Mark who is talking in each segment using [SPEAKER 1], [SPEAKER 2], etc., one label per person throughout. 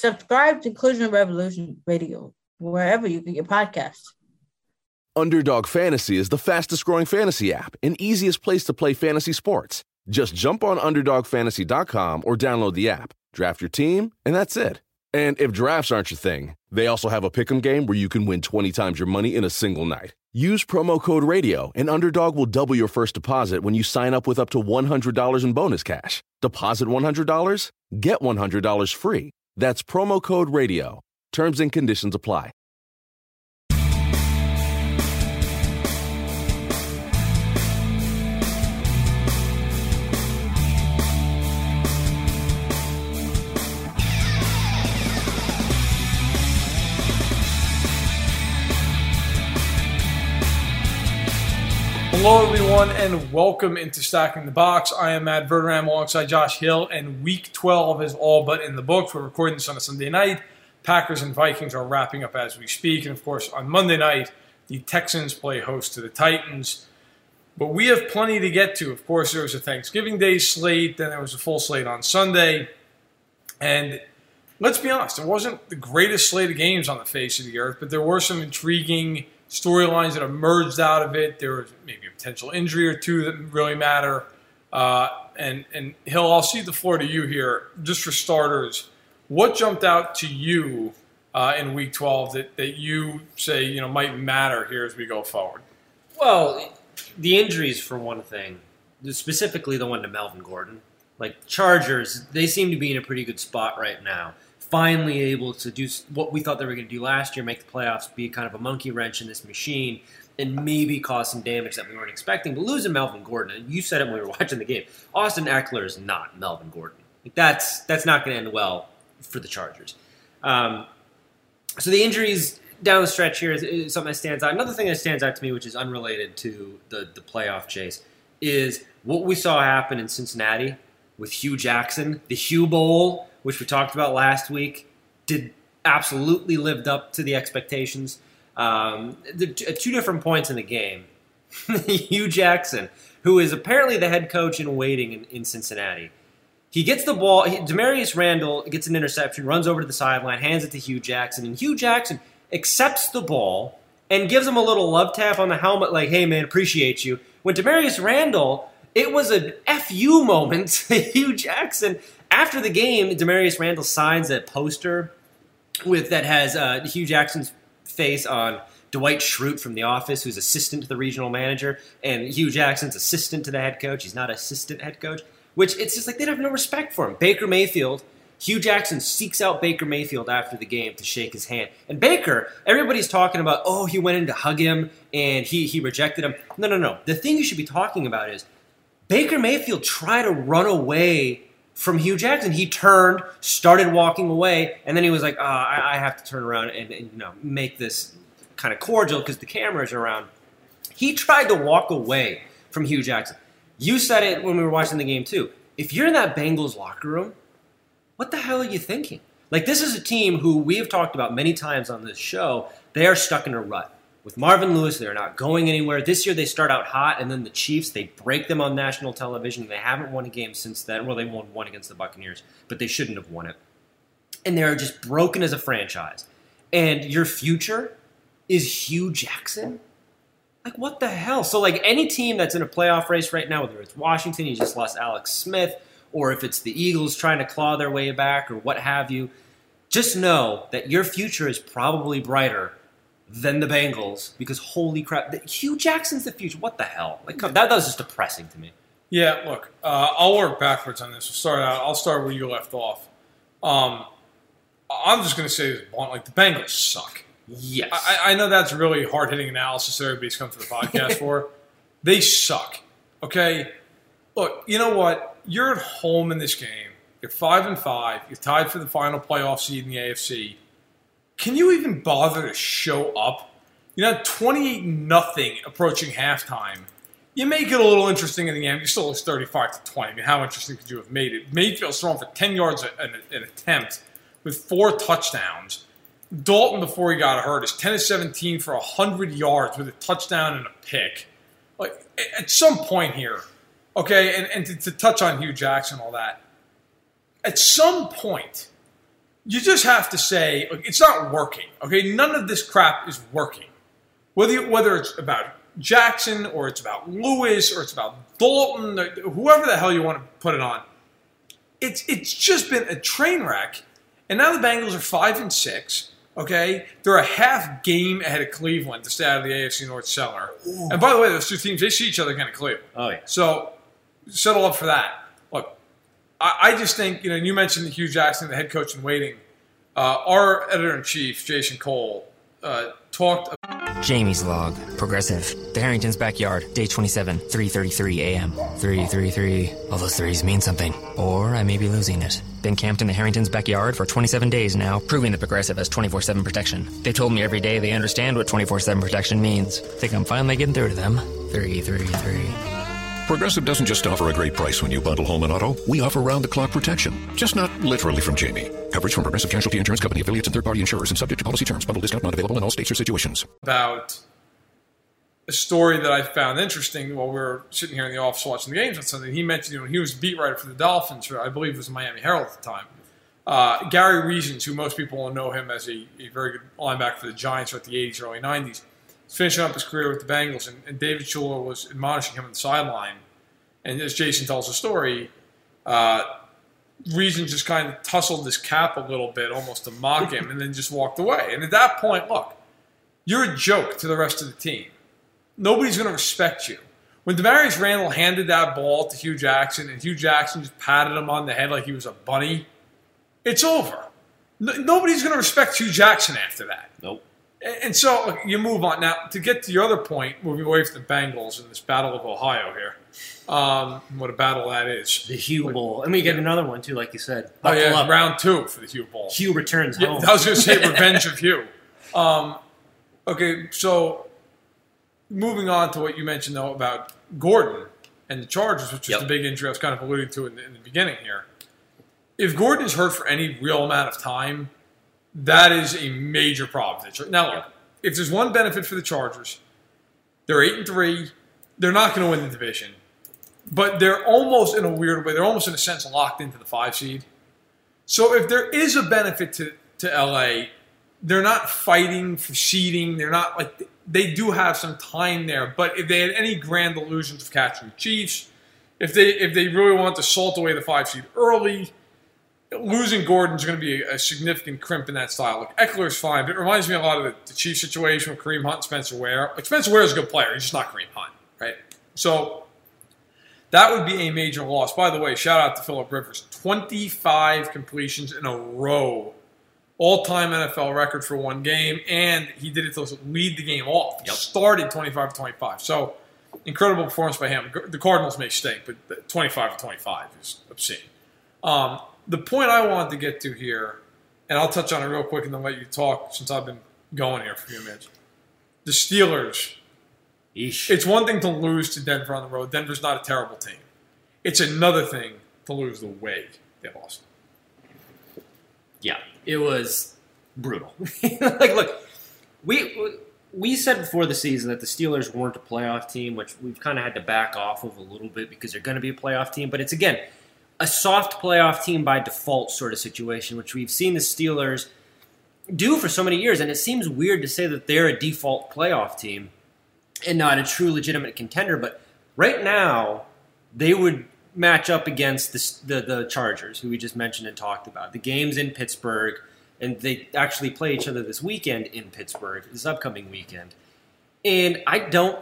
[SPEAKER 1] Subscribe to Inclusion Revolution Radio wherever you get your podcasts.
[SPEAKER 2] Underdog Fantasy is the fastest growing fantasy app and easiest place to play fantasy sports. Just jump on UnderdogFantasy.com or download the app, draft your team, and that's it. And if drafts aren't your thing, they also have a pick'em game where you can win 20 times your money in a single night. Use promo code RADIO, and Underdog will double your first deposit when you sign up with up to $100 in bonus cash. Deposit $100, get $100 free. That's promo code RADIO. Terms and conditions apply.
[SPEAKER 3] Hello, everyone, and welcome into Stacking the Box. I am Matt Verderame alongside Josh Hill, and Week 12 is all but in the books. We're recording this on a Sunday night. Packers and Vikings are wrapping up as we speak, and of course, on Monday night, the Texans play host to the Titans. But we have plenty to get to. Of course, there was a Thanksgiving Day slate, then there was a full slate on Sunday, and let's be honest, it wasn't the greatest slate of games on the face of the earth, but there were some intriguing storylines that emerged out of it. There was maybe a potential injury or two that really matter. Uh, and and Hill, I'll see the floor to you here. Just for starters, what jumped out to you uh, in Week 12 that, that you say you know might matter here as we go forward?
[SPEAKER 4] Well, the injuries for one thing, specifically the one to Melvin Gordon. Like Chargers, they seem to be in a pretty good spot right now finally able to do what we thought they were going to do last year, make the playoffs, be kind of a monkey wrench in this machine, and maybe cause some damage that we weren't expecting. But losing Melvin Gordon, and you said it when we were watching the game, Austin Ekeler is not Melvin Gordon. Like that's that's not going to end well for the Chargers. Um, so the injuries down the stretch here is, is, something that stands out. Another thing that stands out to me, which is unrelated to the the playoff chase, is what we saw happen in Cincinnati with Hue Jackson, the Hue Bowl which we talked about last week, did absolutely lived up to the expectations. Um, at two different points in the game, Hue Jackson, who is apparently the head coach in waiting in, in Cincinnati, he gets the ball. He, Damarious Randall gets an interception, runs over to the sideline, hands it to Hue Jackson, and Hue Jackson accepts the ball and gives him a little love tap on the helmet, like, "Hey man, appreciate you." When Damarious Randall, it was an fu moment to Hue Jackson after the game, Damarious Randall signs a poster with that has uh, Hue Jackson's face on Dwight Schrute from The Office, who's assistant to the regional manager, and Hue Jackson's assistant to the head coach. He's not assistant head coach, which it's just like they have no respect for him. Baker Mayfield, Hue Jackson seeks out Baker Mayfield after the game to shake his hand. And Baker, everybody's talking about, oh, he went in to hug him and he, he rejected him. No, no, no. The thing you should be talking about is Baker Mayfield tried to run away from Hue Jackson. He turned, started walking away, and then he was like, oh, I, I, have to turn around and, and you know make this kind of cordial because the cameras around. He tried to walk away from Hue Jackson. You said it when we were watching the game too. If you're in that Bengals locker room, what the hell are you thinking? Like this is a team who we have talked about many times on this show. They are stuck in a rut. With Marvin Lewis, they're not going anywhere. This year they start out hot, and then the Chiefs, they break them on national television. They haven't won a game since then. Well, they won one against the Buccaneers, but they shouldn't have won it. And they're just broken as a franchise. And your future is Hue Jackson? Like, what the hell? So, like, any team that's in a playoff race right now, whether it's Washington, you just lost Alex Smith, or if it's the Eagles trying to claw their way back, or what have you, just know that your future is probably brighter than the Bengals because holy crap, the, Hue Jackson's the future. What the hell? Like that, that was just depressing to me.
[SPEAKER 3] Yeah, look, uh, I'll work backwards on this. We'll start out. I'll start where you left off. Um, I'm just going to say this blunt, like the Bengals suck.
[SPEAKER 4] Yes,
[SPEAKER 3] I, I know that's really hard hitting analysis that everybody's come to the podcast for. They suck. Okay, look, you know what? You're at home in this game. You're five and five. You're tied for the final playoff seed in the AFC. Can you even bother to show up? You know, 28 nothing approaching halftime. You make it a little interesting in the end. You still lose 35 to 20. I mean, how interesting could you have made it? Mayfield's thrown for 10 yards an, an attempt with four touchdowns. Dalton, before he got hurt, is 10 to 17 for 100 yards with a touchdown and a pick. Like, at some point here, okay, and, and to, to touch on Hue Jackson and all that, at some point, you just have to say, it's not working. Okay, none of this crap is working. Whether whether it's about Jackson or it's about Lewis or it's about Dalton, whoever the hell you want to put it on, it's it's just been a train wreck. And now the Bengals are five and six. Okay, they're a half game ahead of Cleveland to stay out of the AFC North cellar. Ooh. And by the way, those two teams they see each other again in Cleveland.
[SPEAKER 4] Oh yeah.
[SPEAKER 3] So settle up for that. I, I just think you know you mentioned Hue Jackson, the head coach in waiting. Uh, our editor in chief, Jason Cole, uh, talked.
[SPEAKER 5] Jamie's log, progressive. The Harrington's backyard, day 27, 3:33 a.m. 333. All those threes mean something, or I may be losing it. Been camped in the Harrington's backyard for 27 days now, proving that Progressive has 24/7 protection. They told me every day they understand what 24/7 protection means. Think I'm finally getting through to them. 333.
[SPEAKER 6] Progressive doesn't just offer a great price when you bundle home and auto. We offer round the clock protection. Just not literally from Jamie. Coverage from Progressive Casualty Insurance Company, affiliates, and third party insurers and subject to policy terms. Bundle discount not available in all states or situations.
[SPEAKER 3] About a story that I found interesting while we were sitting here in the office watching the games on Sunday. He mentioned you know, he was beat writer for the Dolphins, for, I believe it was the Miami Herald at the time. Uh, Gary Reasons, who most people will know him as a, a, very good linebacker for the Giants throughout the 80s, early 90s, finishing up his career with the Bengals, and, and David Shula was admonishing him on the sideline and as Jason tells the story, uh, Reason just kind of tussled his cap a little bit, almost to mock him, and then just walked away. And at that point, look, you're a joke to the rest of the team. Nobody's going to respect you. When Damarious Randall handed that ball to Hue Jackson, and Hue Jackson just patted him on the head like he was a bunny, it's over. nobody's going to respect Hue Jackson after that.
[SPEAKER 4] Nope.
[SPEAKER 3] And so you move on. Now, to get to your other point, moving away from the Bengals in this Battle of Ohio here, um, what a battle that is.
[SPEAKER 4] The Hue Bowl. And we get another one, too, like you said.
[SPEAKER 3] oh, yeah, up. round two for the Hue Bowl.
[SPEAKER 4] Hue returns
[SPEAKER 3] yeah,
[SPEAKER 4] home.
[SPEAKER 3] I was going to say Revenge of Hue. Um, okay, so moving on to what you mentioned, though, about Gordon and the Chargers, which is yep. the big injury I was kind of alluding to in the, in the beginning here. If Gordon is hurt for any real amount of time, that is a major problem. Now, look, if there's one benefit for the Chargers, they're eight and three. They're not going to win the division but they're almost in a weird way, they're almost in a sense locked into the five seed. So if there is a benefit to, to LA, they're not fighting for seeding. They're not like they do have some time there. But if they had any grand illusions of catching the Chiefs, if they if they really want to salt away the five seed early, losing Gordon is going to be a, a, significant crimp in that style. Look, Ekeler's fine, but it reminds me a lot of the, the Chiefs situation with Kareem Hunt and Spencer Ware. Like Spencer Ware is a good player, he's just not Kareem Hunt, right? So that would be a major loss. By the way, shout out to Philip Rivers. 25 completions in a row. All time NFL record for one game, and he did it to lead the game off. Yep. Started 25 25. So, incredible performance by him. The Cardinals may stink, but 25 25 is obscene. Um, the point I wanted to get to here, and I'll touch on it real quick and then let you talk since I've been going here for a few minutes. The Steelers
[SPEAKER 4] Eesh.
[SPEAKER 3] It's one thing to lose to Denver on the road. Denver's not a terrible team. It's another thing to lose the way they lost.
[SPEAKER 4] Yeah, it was brutal. like, look, we we said before the season that the Steelers weren't a playoff team, which we've kind of had to back off of a little bit because they're going to be a playoff team. But it's again a soft playoff team by default sort of situation, which we've seen the Steelers do for so many years. And it seems weird to say that they're a default playoff team and not a true legitimate contender. But right now, they would match up against the, the, the Chargers, who we just mentioned and talked about. The game's in Pittsburgh, and they actually play each other this weekend in Pittsburgh, this upcoming weekend. And I don't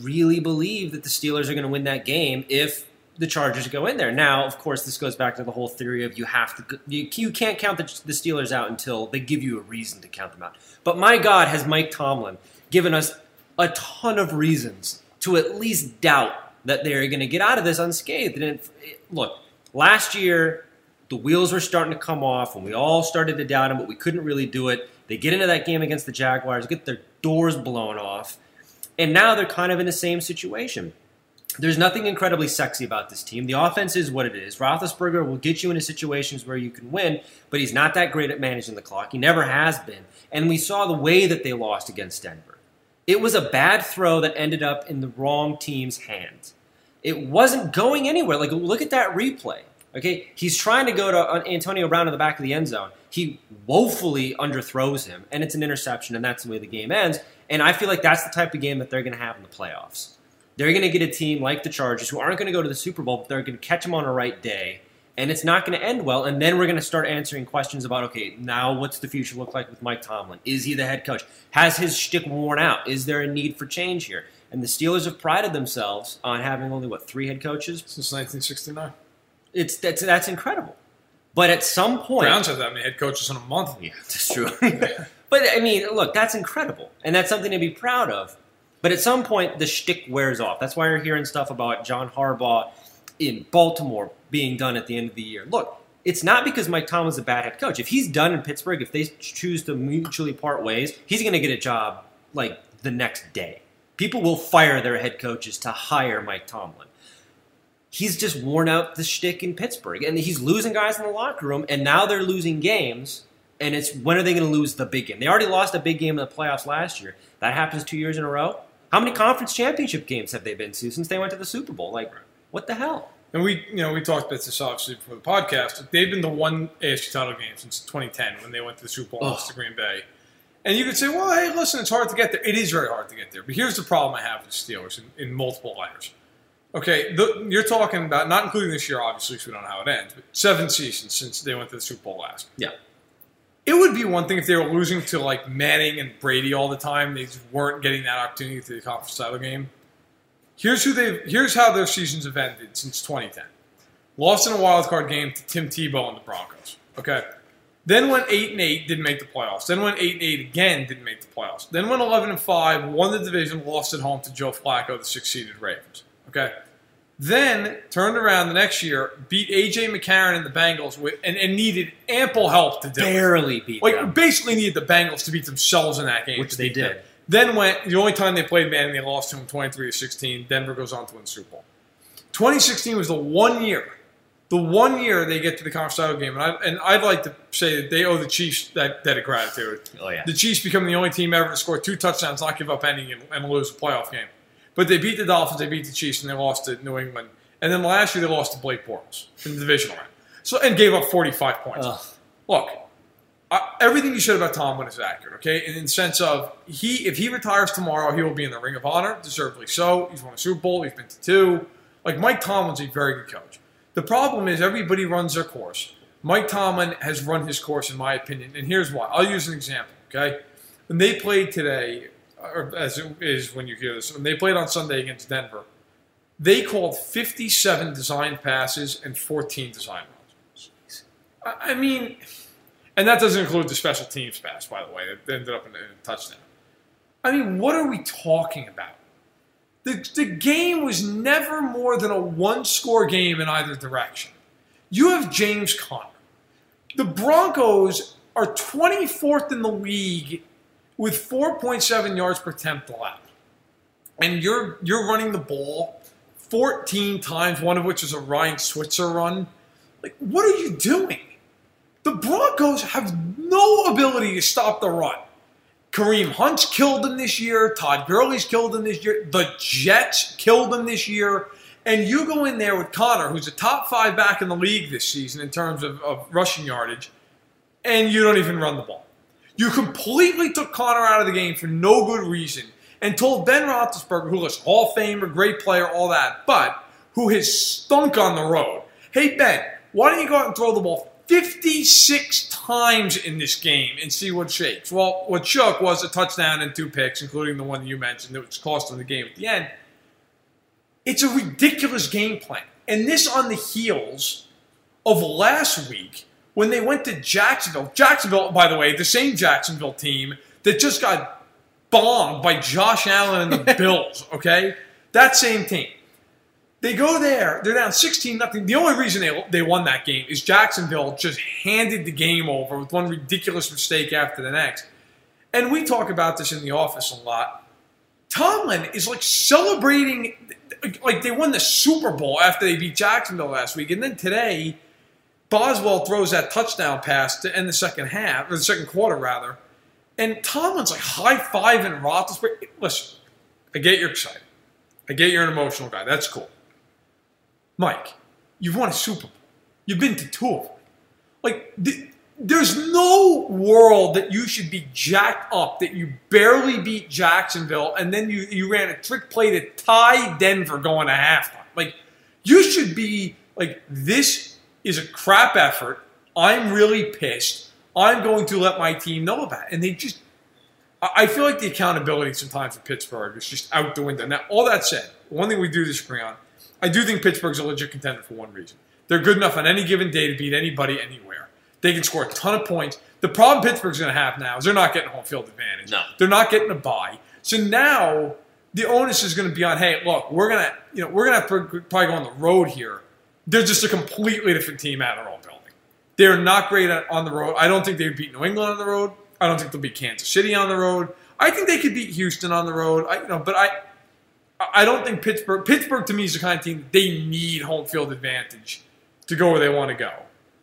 [SPEAKER 4] really believe that the Steelers are going to win that game if the Chargers go in there. Now, of course, this goes back to the whole theory of you have to you, you can't count the, the Steelers out until they give you a reason to count them out. But my God, has Mike Tomlin given us a ton of reasons to at least doubt that they're going to get out of this unscathed. And look, last year the wheels were starting to come off, and we all started to doubt him, but we couldn't really do it. They get into that game against the Jaguars, get their doors blown off, and now they're kind of in the same situation. There's nothing incredibly sexy about this team. The offense is what it is. Roethlisberger will get you into situations where you can win, but he's not that great at managing the clock. He never has been. And we saw the way that they lost against Denver. It was a bad throw that ended up in the wrong team's hands. It wasn't going anywhere. Like, look at that replay. Okay, he's trying to go to uh, Antonio Brown in the back of the end zone. He woefully underthrows him, and it's an interception, and that's the way the game ends. And I feel like that's the type of game that they're going to have in the playoffs. They're going to get a team like the Chargers who aren't going to go to the Super Bowl, but they're going to catch them on a right day, and it's not going to end well. And then we're going to start answering questions about okay, now what's the future look like with Mike Tomlin? Is he the head coach? Has his shtick worn out? Is there a need for change here? And the Steelers have prided themselves on having only what three head coaches
[SPEAKER 3] since 1969.
[SPEAKER 4] It's that's that's incredible. But at some point,
[SPEAKER 3] Browns have that many head coaches in a month.
[SPEAKER 4] Yeah, that's true. but I mean, look, that's incredible, and that's something to be proud of. But at some point, the shtick wears off. That's why you're hearing stuff about John Harbaugh in Baltimore being done at the end of the year. Look, it's not because Mike Tomlin's a bad head coach. If he's done in Pittsburgh, if they choose to mutually part ways, he's going to get a job like the next day. People will fire their head coaches to hire Mike Tomlin he's just worn out the shtick in Pittsburgh, and he's losing guys in the locker room, and now they're losing games. And it's when are they going to lose the big game? They already lost a big game in the playoffs last year. That happens two years in a row. How many conference championship games have they been to since they went to the Super Bowl? Like, what the hell?
[SPEAKER 3] And we, you know, we talked about this obviously before the podcast. They've been the one AFC title game since 2010 when they went to the Super Bowl lost to Green Bay. And you could say, well, hey, listen, it's hard to get there. It is very hard to get there. But here's the problem I have with the Steelers in, in multiple layers. Okay, the, you're talking about not including this year, obviously, because we don't know how it ends, but seven seasons since they went to the Super Bowl last.
[SPEAKER 4] Yeah.
[SPEAKER 3] It would be one thing if they were losing to like Manning and Brady all the time; they just weren't getting that opportunity to the conference title game. Here's who they. Here's how their seasons have ended since 2010. Lost in a wild card game to Tim Tebow and the Broncos. Okay. Then went eight and eight, didn't make the playoffs. Then went eight and eight again, didn't make the playoffs. Then went eleven and five, won the division, lost at home to Joe Flacco, the six-seeded Ravens. Okay. Then turned around the next year, beat AJ McCarron and the Bengals with, and, and needed ample help to do
[SPEAKER 4] Barely
[SPEAKER 3] it.
[SPEAKER 4] beat
[SPEAKER 3] Like
[SPEAKER 4] them.
[SPEAKER 3] basically needed the Bengals to beat themselves in that game,
[SPEAKER 4] Which they did.
[SPEAKER 3] them. Then went the only time they played Manning, they lost to him 23 to 16. Denver goes on to win the Super Bowl. 2016 was the one year, the one year they get to the conference title game, and I and I'd like to say that they owe the Chiefs that debt of gratitude.
[SPEAKER 4] Oh, yeah.
[SPEAKER 3] The Chiefs become the only team ever to score two touchdowns, not give up any, and, and lose a playoff game. But they beat the Dolphins, they beat the Chiefs, and they lost to New England. And then last year they lost to Blake Bortles in the divisional round. So and gave up 45 points.
[SPEAKER 4] Ugh.
[SPEAKER 3] Look, I, everything you said about Tomlin is accurate. Okay, in the sense of he, if he retires tomorrow, he will be in the Ring of Honor, deservedly so. He's won a Super Bowl. He's been to two. Like Mike Tomlin's a very good coach. The problem is everybody runs their course. Mike Tomlin has run his course, in my opinion, and here's why. I'll use an example. Okay, when they played today, or as it is when you hear this, when they played on Sunday against Denver, they called 57 design passes and 14 design runs. I I mean, and that doesn't include the special teams pass, by the way, that ended up in a, in a touchdown. I mean, what are we talking about? The, the game was never more than a one score game in either direction. You have James Conner. The Broncos are 24th in the league with 4.7 yards per attempt allowed. And you're you're running the ball 14 times, one of which is a Ryan Switzer run. Like, what are you doing? The Broncos have no ability to stop the run. Kareem Hunt's killed them this year. Todd Gurley's killed them this year. The Jets killed them this year. And you go in there with Conner, who's a top five back in the league this season in terms of, of rushing yardage, and you don't even run the ball. You completely took Conner out of the game for no good reason and told Ben Roethlisberger, who is Hall of Famer, great player, all that, but who has stunk on the road. Hey Ben, why don't you go out and throw the ball 56 times in this game and see what shakes? Well, what shook was a touchdown and two picks, including the one that you mentioned that was cost them the game at the end. It's a ridiculous game plan. And this on the heels of last week when they went to Jacksonville. Jacksonville, by the way, the same Jacksonville team that just got bombed by Josh Allen and the Bills, okay? That same team. They go there. They're down 16 nothing. The only reason they, they won that game is Jacksonville just handed the game over with one ridiculous mistake after the next. And we talk about this in the office a lot. Tomlin is like celebrating like they won the Super Bowl after they beat Jacksonville last week. And then today, Boswell throws that touchdown pass to end the second half, or the second quarter, rather. And Tomlin's like high fiving Roethlisberger. Listen, I get you're excited. I get you're an emotional guy. That's cool. Mike, you've won a Super Bowl. You've been to two of them. Like, th- there's no world that you should be jacked up that you barely beat Jacksonville and then you, you ran a trick play to tie Denver going to halftime. Like, you should be like, this is a crap effort. I'm really pissed. I'm going to let my team know about it. And they just, I feel like the accountability sometimes for Pittsburgh is just out the window. Now, all that said, one thing we do disagree on, I do think Pittsburgh's a legit contender for one reason. They're good enough on any given day to beat anybody anywhere. They can score a ton of points. The problem Pittsburgh's going to have now is they're not getting home field advantage.
[SPEAKER 4] No.
[SPEAKER 3] They're not getting a bye. So now the onus is going to be on, hey, look, we're going to, you know, we're going to probably go on the road here. They're just a completely different team at their own building. They're not great at, on the road. I don't think they would beat New England on the road. I don't think they'll beat Kansas City on the road. I think they could beat Houston on the road. I, you know, but I, I don't think Pittsburgh. Pittsburgh to me is the kind of team they need home field advantage to go where they want to go,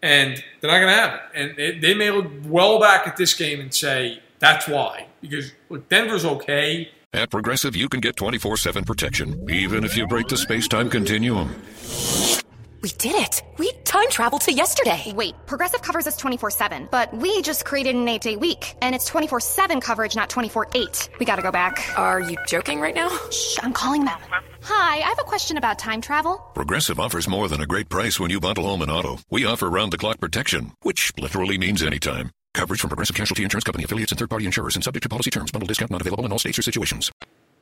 [SPEAKER 3] and they're not going to have it. And they, they may look well back at this game and say that's why because look, Denver's okay.
[SPEAKER 6] At Progressive, you can get 24 7 protection, even if you break the space time continuum.
[SPEAKER 7] We did it! We time traveled to yesterday!
[SPEAKER 8] Wait, Progressive covers us 24 7, but we just created an eight day week, and it's 24 7 coverage, not 24 8. We gotta go back.
[SPEAKER 7] Are you joking right now?
[SPEAKER 8] Shh, I'm calling them. Hi, I have a question about time travel.
[SPEAKER 6] Progressive offers more than a great price when you bundle home and auto. We offer round the clock protection, which literally means anytime. Coverage from Progressive Casualty Insurance Company affiliates and third party insurers and subject to policy terms. Bundle discount not available in all states or situations.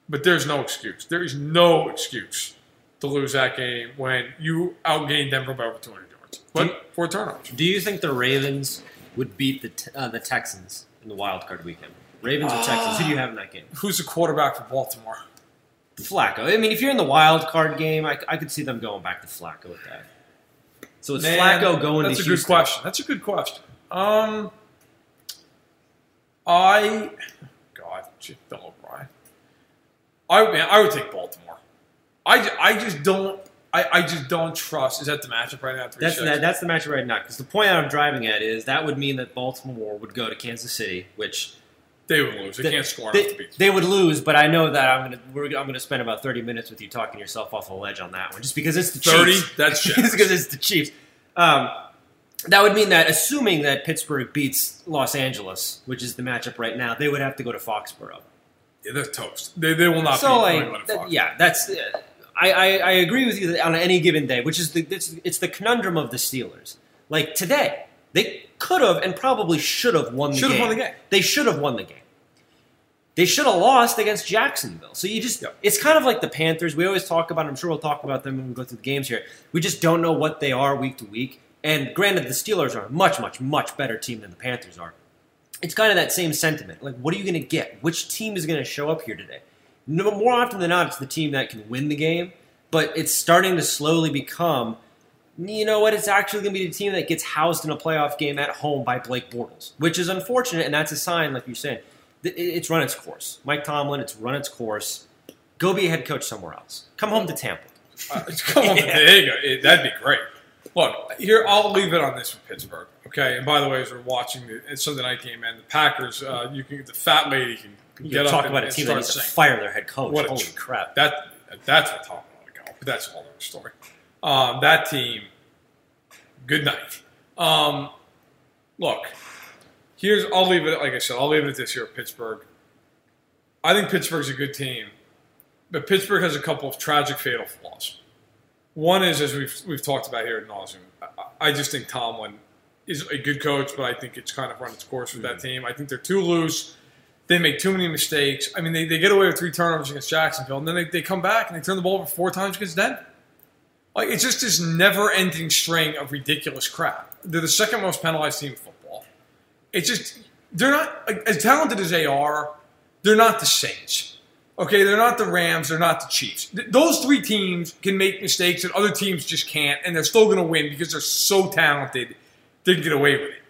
[SPEAKER 3] But there's no excuse. There is no excuse to lose that game when you outgained Denver by over 200 yards. But four turnovers.
[SPEAKER 4] Do you think the Ravens would beat the uh, the Texans in the wild card weekend? Ravens or Texans? Who do you have in that game?
[SPEAKER 3] Who's the quarterback for Baltimore?
[SPEAKER 4] Flacco. I mean, if you're in the wild card game, I, I could see them going back to Flacco with that. So it's
[SPEAKER 3] Man,
[SPEAKER 4] Flacco going to
[SPEAKER 3] That's
[SPEAKER 4] to
[SPEAKER 3] a good question. That's a good question. Um, I, God, Bill O'Brien. I man, I would take Baltimore. I, I just don't. I, I just don't trust. Is that the matchup right now?
[SPEAKER 4] That's that, that's the matchup right now. Because the point I'm driving at is that would mean that Baltimore would go to Kansas City, which
[SPEAKER 3] they would lose. They,
[SPEAKER 4] they,
[SPEAKER 3] can't score
[SPEAKER 4] they,
[SPEAKER 3] enough to beat.
[SPEAKER 4] they would lose. But I know that I'm gonna we're, I'm gonna spend about 30 minutes with you talking yourself off a ledge on that one, just because it's the
[SPEAKER 3] 30?
[SPEAKER 4] Chiefs.
[SPEAKER 3] That's
[SPEAKER 4] just because it's the Chiefs. Um, that would mean that assuming that Pittsburgh beats Los Angeles, which is the matchup right now, they would have to go to Foxborough.
[SPEAKER 3] Yeah, they're toast. They, they will not
[SPEAKER 4] so like,
[SPEAKER 3] New England
[SPEAKER 4] that-
[SPEAKER 3] Fox.
[SPEAKER 4] yeah, that's. Uh, I, I, I agree with you that on any given day, which is the it's, it's the conundrum of the Steelers. Like today, they could have and probably should have won the
[SPEAKER 3] Should have
[SPEAKER 4] game.
[SPEAKER 3] won the game.
[SPEAKER 4] They should have won the game. They should have lost against Jacksonville. So you just
[SPEAKER 3] Yep.
[SPEAKER 4] it's kind of like the Panthers. We always talk about. I'm sure we'll talk about them when we go through the games here. We just don't know what they are week to week. And granted, the Steelers are a much, much, much better team than the Panthers are it's kind of that same sentiment. Like, what are you going to get? Which team is going to show up here today? No, more often than not, it's the team that can win the game, but it's starting to slowly become, you know what? It's actually going to be the team that gets housed in a playoff game at home by Blake Bortles, which is unfortunate, and that's a sign, like you're saying, it's run its course. Mike Tomlin, it's run its course. Go be a head coach somewhere else. Come home to Tampa.
[SPEAKER 3] Uh, come on, there you go. It- that'd be great. Look, here I'll leave it on this with Pittsburgh. Okay, and by the way, as we're watching the Sunday night game, man, the Packers, uh, you can the fat lady can get
[SPEAKER 4] talk about a team that needs to fire their head coach.
[SPEAKER 3] What
[SPEAKER 4] Holy
[SPEAKER 3] tr-
[SPEAKER 4] crap.
[SPEAKER 3] That that's what to go. But that's a whole other story. Um, that team. Good night. Um, look, here's I'll leave it. Like I said, I'll leave it at this here. Pittsburgh. I think Pittsburgh's a good team, but Pittsburgh has a couple of tragic, fatal flaws. One is, as we've we've talked about here at nauseum, I, I just think Tomlin is a good coach, but I think it's kind of run its course with that team. I think they're too loose. They make too many mistakes. I mean, they, they get away with three turnovers against Jacksonville, and then they, they come back and they turn the ball over four times against Denver. Like it's just this never-ending string of ridiculous crap. They're the second most penalized team in football. It's just they're not like, as talented as they are. They're not the Saints. Okay, they're not the Rams, they're not the Chiefs. Th- those three teams can make mistakes that other teams just can't, and they're still going to win because they're so talented. They can get away with it.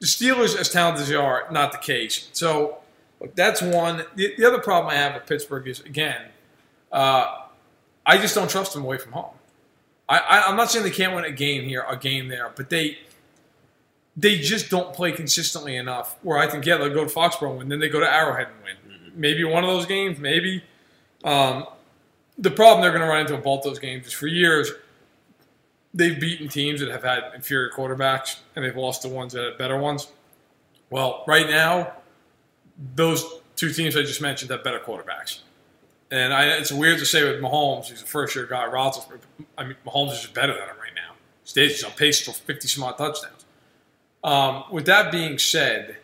[SPEAKER 3] The Steelers, as talented as they are, not the case. So look, that's one. The, the other problem I have with Pittsburgh is again, uh, I just don't trust them away from home. I, I, I'm not saying they can't win a game here, a game there, but they they just don't play consistently enough. Where I think, yeah, they'll go to Foxborough and win, then they go to Arrowhead and win. Maybe one of those games, maybe. Um, the problem they're going to run into in both those games is for years they've beaten teams that have had inferior quarterbacks and they've lost the ones that had better ones. Well, right now, those two teams I just mentioned have better quarterbacks. And I, it's weird to say with Mahomes, he's a first year guy. I mean, Mahomes is just better than him right now. Stage is on pace for 50 some odd touchdowns. Um, with that being said,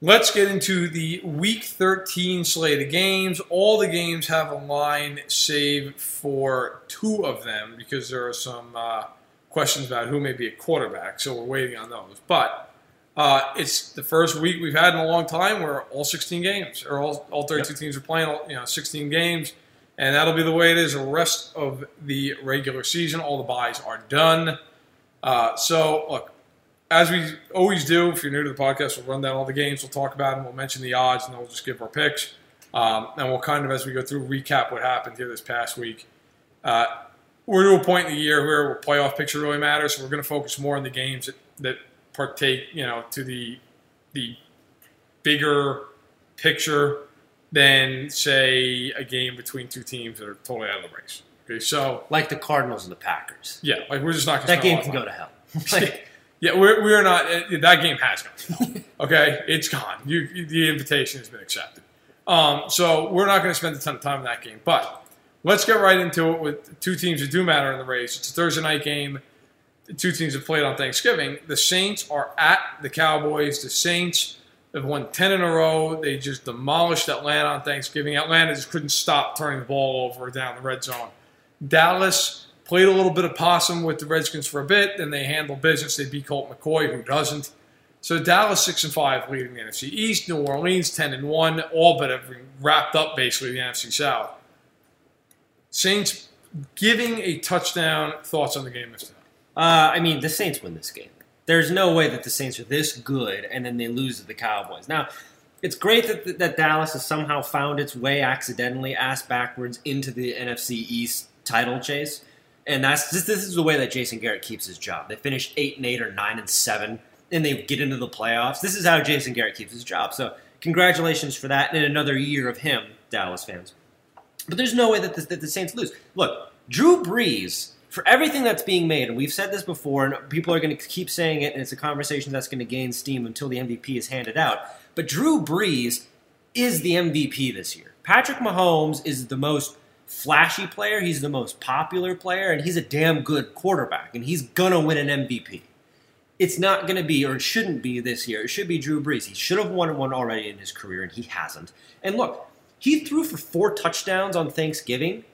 [SPEAKER 3] let's get into the Week 13 slate of games. All the games have a line save for two of them because there are some uh, questions about who may be a quarterback. So we're waiting on those. But uh, it's the first week we've had in a long time where all 16 games or all, all 32 teams are playing. You know, 16 games, and that'll be the way it is the rest of the regular season. All the buys are done. Uh, so look, as we always do, if you're new to the podcast, we'll run down all the games, we'll talk about them, we'll mention the odds, and then we'll just give our picks. Um, and we'll kind of, as we go through, recap what happened here this past week. Uh, we're to a point in the year where playoff picture really matters, so we're going to focus more on the games that, that partake, you know, to the the bigger picture than say a game between two teams that are totally out of the race. Okay, so
[SPEAKER 4] like the Cardinals and the Packers.
[SPEAKER 3] Yeah, like we're just not.
[SPEAKER 4] That game can go to hell.
[SPEAKER 3] Like, yeah, we're, we're not. That game has gone. okay, it's gone. You, you, the invitation has been accepted. Um, so we're not going to spend a ton of time in that game. But let's get right into it with two teams that do matter in the race. It's a Thursday night game. The two teams have played on Thanksgiving. The Saints are at the Cowboys. The Saints have won 10 in a row. They just demolished Atlanta on Thanksgiving. Atlanta just couldn't stop turning the ball over down the red zone. Dallas played a little bit of possum with the Redskins for a bit. Then they handled business. They beat Colt McCoy, who doesn't. So Dallas six and five, leading the NFC East. New Orleans ten and one, all but have wrapped up basically the NFC South. Saints giving a touchdown. Thoughts on the game yesterday?
[SPEAKER 4] Uh, I mean, the Saints win this game. There's no way that the Saints are this good and then they lose to the Cowboys. Now, it's great that, that Dallas has somehow found its way accidentally, ass backwards, into the NFC East title chase. And that's this, this is the way that Jason Garrett keeps his job. They finish eight and eight or nine and seven, and they get into the playoffs. This is how Jason Garrett keeps his job. So congratulations for that, and another year of him, Dallas fans. But there's no way that the, that the Saints lose. Look, Drew Brees, for everything that's being made, and we've said this before, and people are going to keep saying it, and it's a conversation that's going to gain steam until the MVP is handed out. But Drew Brees is the MVP this year. Patrick Mahomes is the most flashy player, he's the most popular player, and he's a damn good quarterback, and he's gonna win an MVP. It's not gonna be, or it shouldn't be this year. It should be Drew Brees. He should have won one already in his career, and he hasn't. And look, he threw for four touchdowns on Thanksgiving.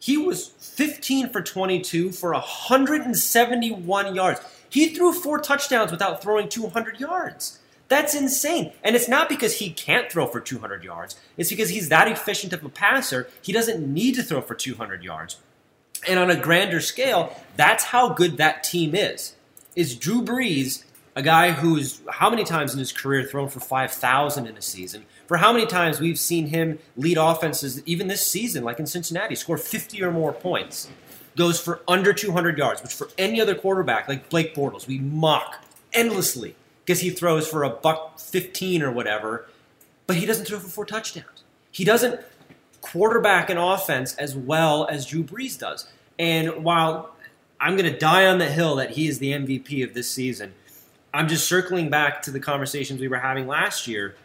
[SPEAKER 4] He was 15 for 22 for 171 yards. He threw four touchdowns without throwing 200 yards. That's insane. And it's not because he can't throw for 200 yards. It's because he's that efficient of a passer. He doesn't need to throw for 200 yards. And on a grander scale, that's how good that team is. Is Drew Brees a guy who's how many times in his career thrown for 5,000 in a season? For how many times we've seen him lead offenses, even this season, like in Cincinnati, score 50 or more points, goes for under 200 yards, which for any other quarterback, like Blake Bortles, we mock endlessly because he throws for a buck 15 or whatever, but he doesn't throw for four touchdowns. He doesn't quarterback an offense as well as Drew Brees does. And while I'm going to die on the hill that he is the MVP of this season, I'm just circling back to the conversations we were having last year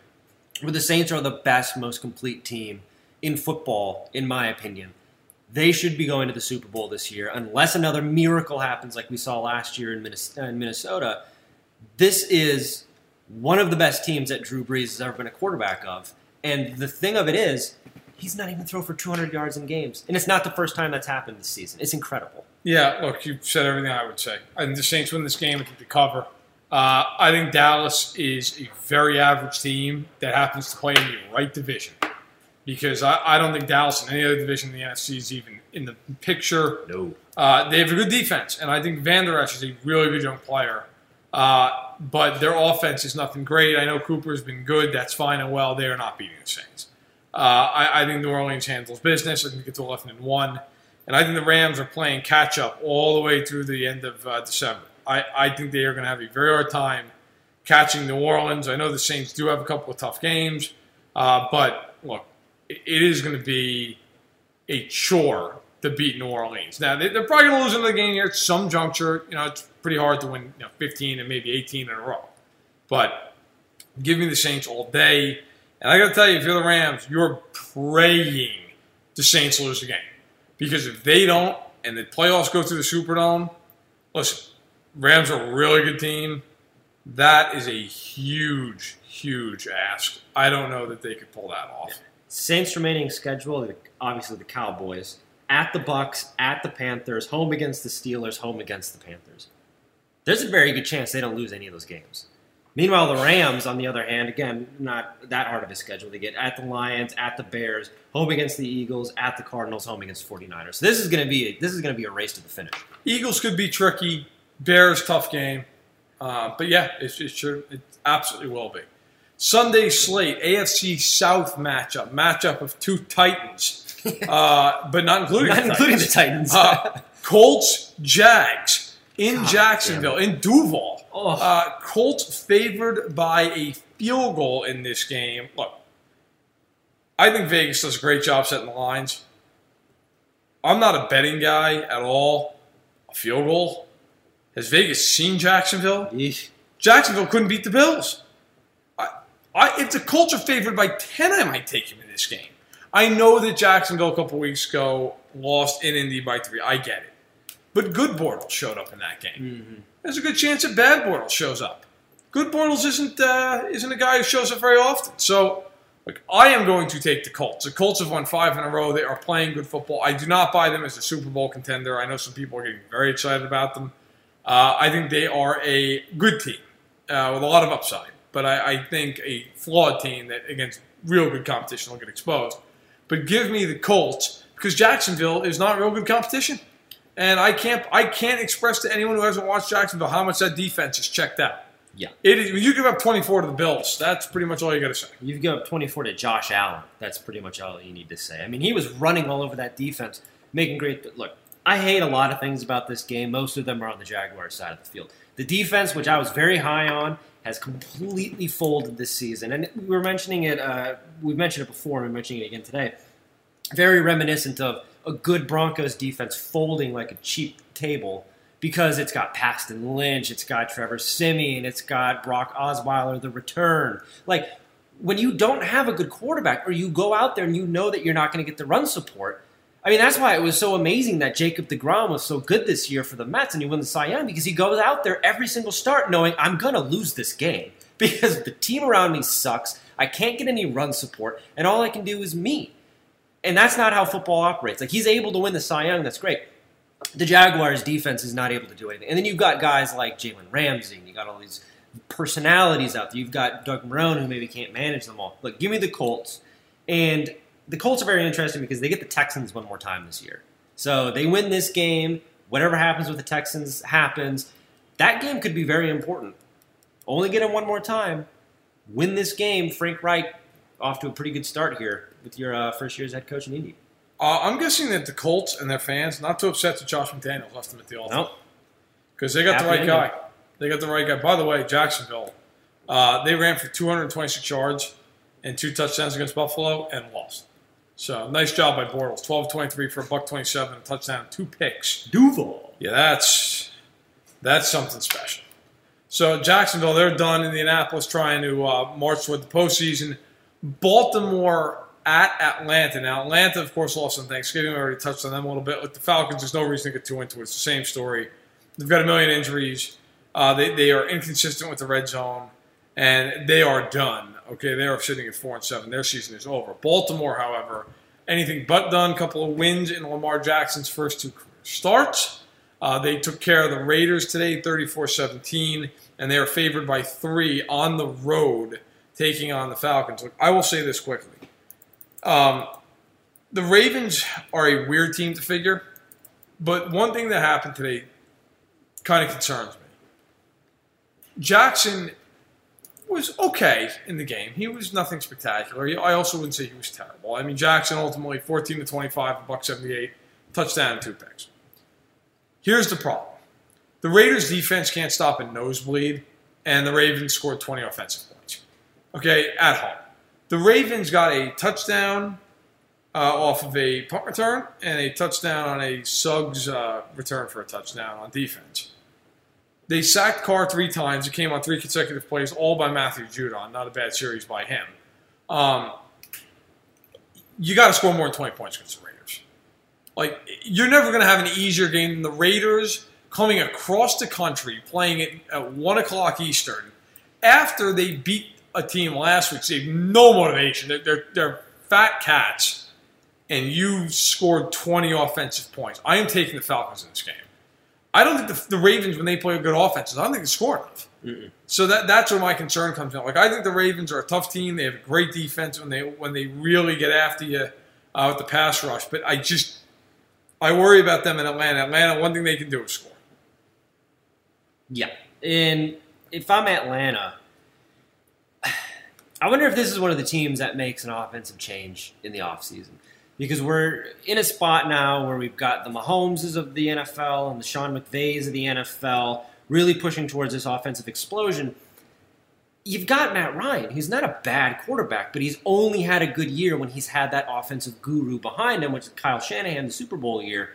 [SPEAKER 4] where the Saints are the best, most complete team in football, in my opinion. They should be going to the Super Bowl this year, unless another miracle happens like we saw last year in uh, Minnesota. This is one of the best teams that Drew Brees has ever been a quarterback of. And the thing of it is, he's not even throw for 200 yards in games. And it's not the first time that's happened this season. It's incredible.
[SPEAKER 3] Yeah, look, you said everything I would say. And the Saints win this game. I think they cover. Uh, I think Dallas is a very average team that happens to play in the right division. because I, I don't think Dallas in any other division in the NFC is even in the picture.
[SPEAKER 4] No.
[SPEAKER 3] Uh, they have a good defense, and I think Vander Esch is a really good young player. Uh, but their offense is nothing great. I know Cooper's been good. That's fine and well. They are not beating the Saints. Uh, I, I think New Orleans handles business. I think it's 11 and 1. And I think the Rams are playing catch up all the way through the end of uh, December. I, I think they are going to have a very hard time catching New Orleans. I know the Saints do have a couple of tough games, uh, but look, it, is going to be a chore to beat New Orleans. Now, they, are probably going to lose another game here at some juncture. You know, it's pretty hard to win you know, 15 and maybe 18 in a row. But give me the Saints all day. And I got to tell you, if you're the Rams, you're praying the Saints lose the game. Because if they don't, and the playoffs go through the Superdome, listen, Rams are a really good team. That is a huge, huge ask. I don't know that they could pull that off.
[SPEAKER 4] Saints remaining schedule, obviously the Cowboys, at the Bucks, at the Panthers, home against the Steelers, home against the Panthers. There's a very good chance they don't lose any of those games. Meanwhile, the Rams, on the other hand, again, not that hard of a schedule. They get at the Lions, at the Bears, home against the Eagles, at the Cardinals, home against 49ers. So this is going to be a, this is going to be a race to the finish.
[SPEAKER 3] Eagles could be tricky. Bears tough game, uh, but yeah, it, it sure it absolutely will be. Sunday slate AFC South matchup matchup of two Titans, uh, but not including
[SPEAKER 4] not
[SPEAKER 3] the
[SPEAKER 4] including
[SPEAKER 3] Titans.
[SPEAKER 4] the Titans.
[SPEAKER 3] uh, Colts Jags in
[SPEAKER 4] God
[SPEAKER 3] Jacksonville in Duval. Uh, Colts favored by a field goal in this game. Look, I think Vegas does a great job setting the lines. I'm not a betting guy at all. A field goal. Has Vegas seen Jacksonville?
[SPEAKER 4] Yeesh.
[SPEAKER 3] Jacksonville couldn't beat the Bills. I, I, if the Colts are favored by 10, I might take him in this game. I know that Jacksonville a couple weeks ago lost in Indy by three. I get it. But good Bortles showed up in that game. There's a good chance that bad Bortles shows up. Good Bortles isn't uh, isn't a guy who shows up very often. So, like, I am going to take the Colts. The Colts have won five in a row. They are playing good football. I do not buy them as a Super Bowl contender. I know some people are getting very excited about them. Uh, I think they are a good team uh, with a lot of upside, but I, I think a flawed team that against real good competition will get exposed. But give me the Colts because Jacksonville is not real good competition, and I can't I can't express to anyone who hasn't watched Jacksonville how much that defense is checked out.
[SPEAKER 4] Yeah.
[SPEAKER 3] It is, you give up 24 to the Bills, that's pretty much all you got to say.
[SPEAKER 4] You give up 24 to Josh Allen. That's pretty much all you need to say. I mean, he was running all over that defense, making great. Look, I hate a lot of things about this game. Most of them are on the Jaguars side of the field. The defense, which I was very high on, has completely folded this season. And we were mentioning it. Uh, we mentioned it before. and We're mentioning it again today. Very reminiscent of a good Broncos defense folding like a cheap table because it's got Paxton Lynch, it's got Trevor Siemian, it's got Brock Osweiler, the return. Like when you don't have a good quarterback, or you go out there and you know that you're not going to get the run support. I mean, that's why it was so amazing that Jacob DeGrom was so good this year for the Mets and he won the Cy Young because he goes out there every single start knowing I'm going to lose this game because the team around me sucks. I can't get any run support, and all I can do is me. And that's not how football operates. Like he's able to win the Cy Young, that's great the Jaguars defense is not able to do anything. And then you've got guys like Jalen Ramsey, and you got all these personalities out there. You've got Doug Marrone who maybe can't manage them all. Look, give me the Colts. And the Colts are very interesting because they get the Texans one more time this year. So they win this game. Whatever happens with the Texans happens. That game could be very important. Only get them one more time. Win this game. Frank Reich off to a pretty good start here with your uh, first year as head coach in Indy.
[SPEAKER 3] Uh, I'm guessing that the Colts and their fans not too upset that Josh McDaniels left them at the altar
[SPEAKER 4] Nope.
[SPEAKER 3] because they got the right
[SPEAKER 4] ending.
[SPEAKER 3] guy. They got the right guy. By the way, Jacksonville, uh, they ran for 226 yards and two touchdowns against Buffalo and lost. So nice job by Bortles. 12-23 for a buck 27, a touchdown, two picks.
[SPEAKER 4] Duval.
[SPEAKER 3] Yeah, that's that's something special. So Jacksonville, they're done. Indianapolis trying to uh, march toward the postseason. Baltimore at Atlanta. Now Atlanta, of course, lost on Thanksgiving. We already touched on them a little bit. With the Falcons, there's no reason to get too into it. It's the same story. They've got a million injuries. Uh, they they are inconsistent with the red zone, and they are done. Okay, they are sitting at four and seven. Their season is over. Baltimore, however, anything but done. couple of wins in Lamar Jackson's first two starts. Uh, they took care of the Raiders today, 34-17, and they are favored by three on the road, taking on the Falcons. Look, I will say this quickly. Um, the Ravens are a weird team to figure, but one thing that happened today kind of concerns me. Jackson was okay in the game. He was nothing spectacular. I also wouldn't say he was terrible. I mean, Jackson ultimately 14 to 25, a buck 78, touchdown, and two picks. Here's the problem: the Raiders' defense can't stop a nosebleed, and the Ravens scored 20 offensive points. Okay, at home, the Ravens got a touchdown uh, off of a punt return and a touchdown on a Suggs uh, return for a touchdown on defense. They sacked Carr three times. It came on three consecutive plays, all by Matthew Judon. Not a bad series by him. Um, you got to score more than 20 points against the Raiders. Like, you're never going to have an easier game than the Raiders coming across the country, playing it at 1 o'clock Eastern, after they beat a team last week. They have no motivation. They're, they're, they're fat cats, and you scored 20 offensive points. I am taking the Falcons in this game. I don't think the, the Ravens, when they play a good offenses, I don't think they score enough.
[SPEAKER 4] Mm-mm.
[SPEAKER 3] So that that's where my concern comes in. Like I think the Ravens are a tough team. They have a great defense when they when they really get after you uh, with the pass rush. But I just I worry about them in Atlanta. Atlanta, one thing they can do is score.
[SPEAKER 4] Yeah. And if I'm Atlanta, I wonder if this is one of the teams that makes an offensive change in the offseason. Because we're in a spot now where we've got the Mahomeses of the NFL and the Sean McVays of the NFL really pushing towards this offensive explosion. You've got Matt Ryan. He's not a bad quarterback, but he's only had a good year when he's had that offensive guru behind him, which is Kyle Shanahan, the Super Bowl year.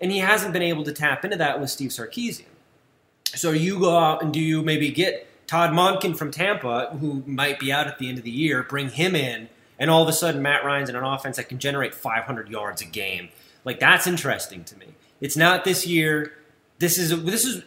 [SPEAKER 4] And he hasn't been able to tap into that with Steve Sarkisian. So you go out and do you maybe get Todd Monken from Tampa, who might be out at the end of the year, bring him in, and all of a sudden Matt Ryan's in an offense that can generate 500 yards a game. Like that's interesting to me. It's not this year. This is this is.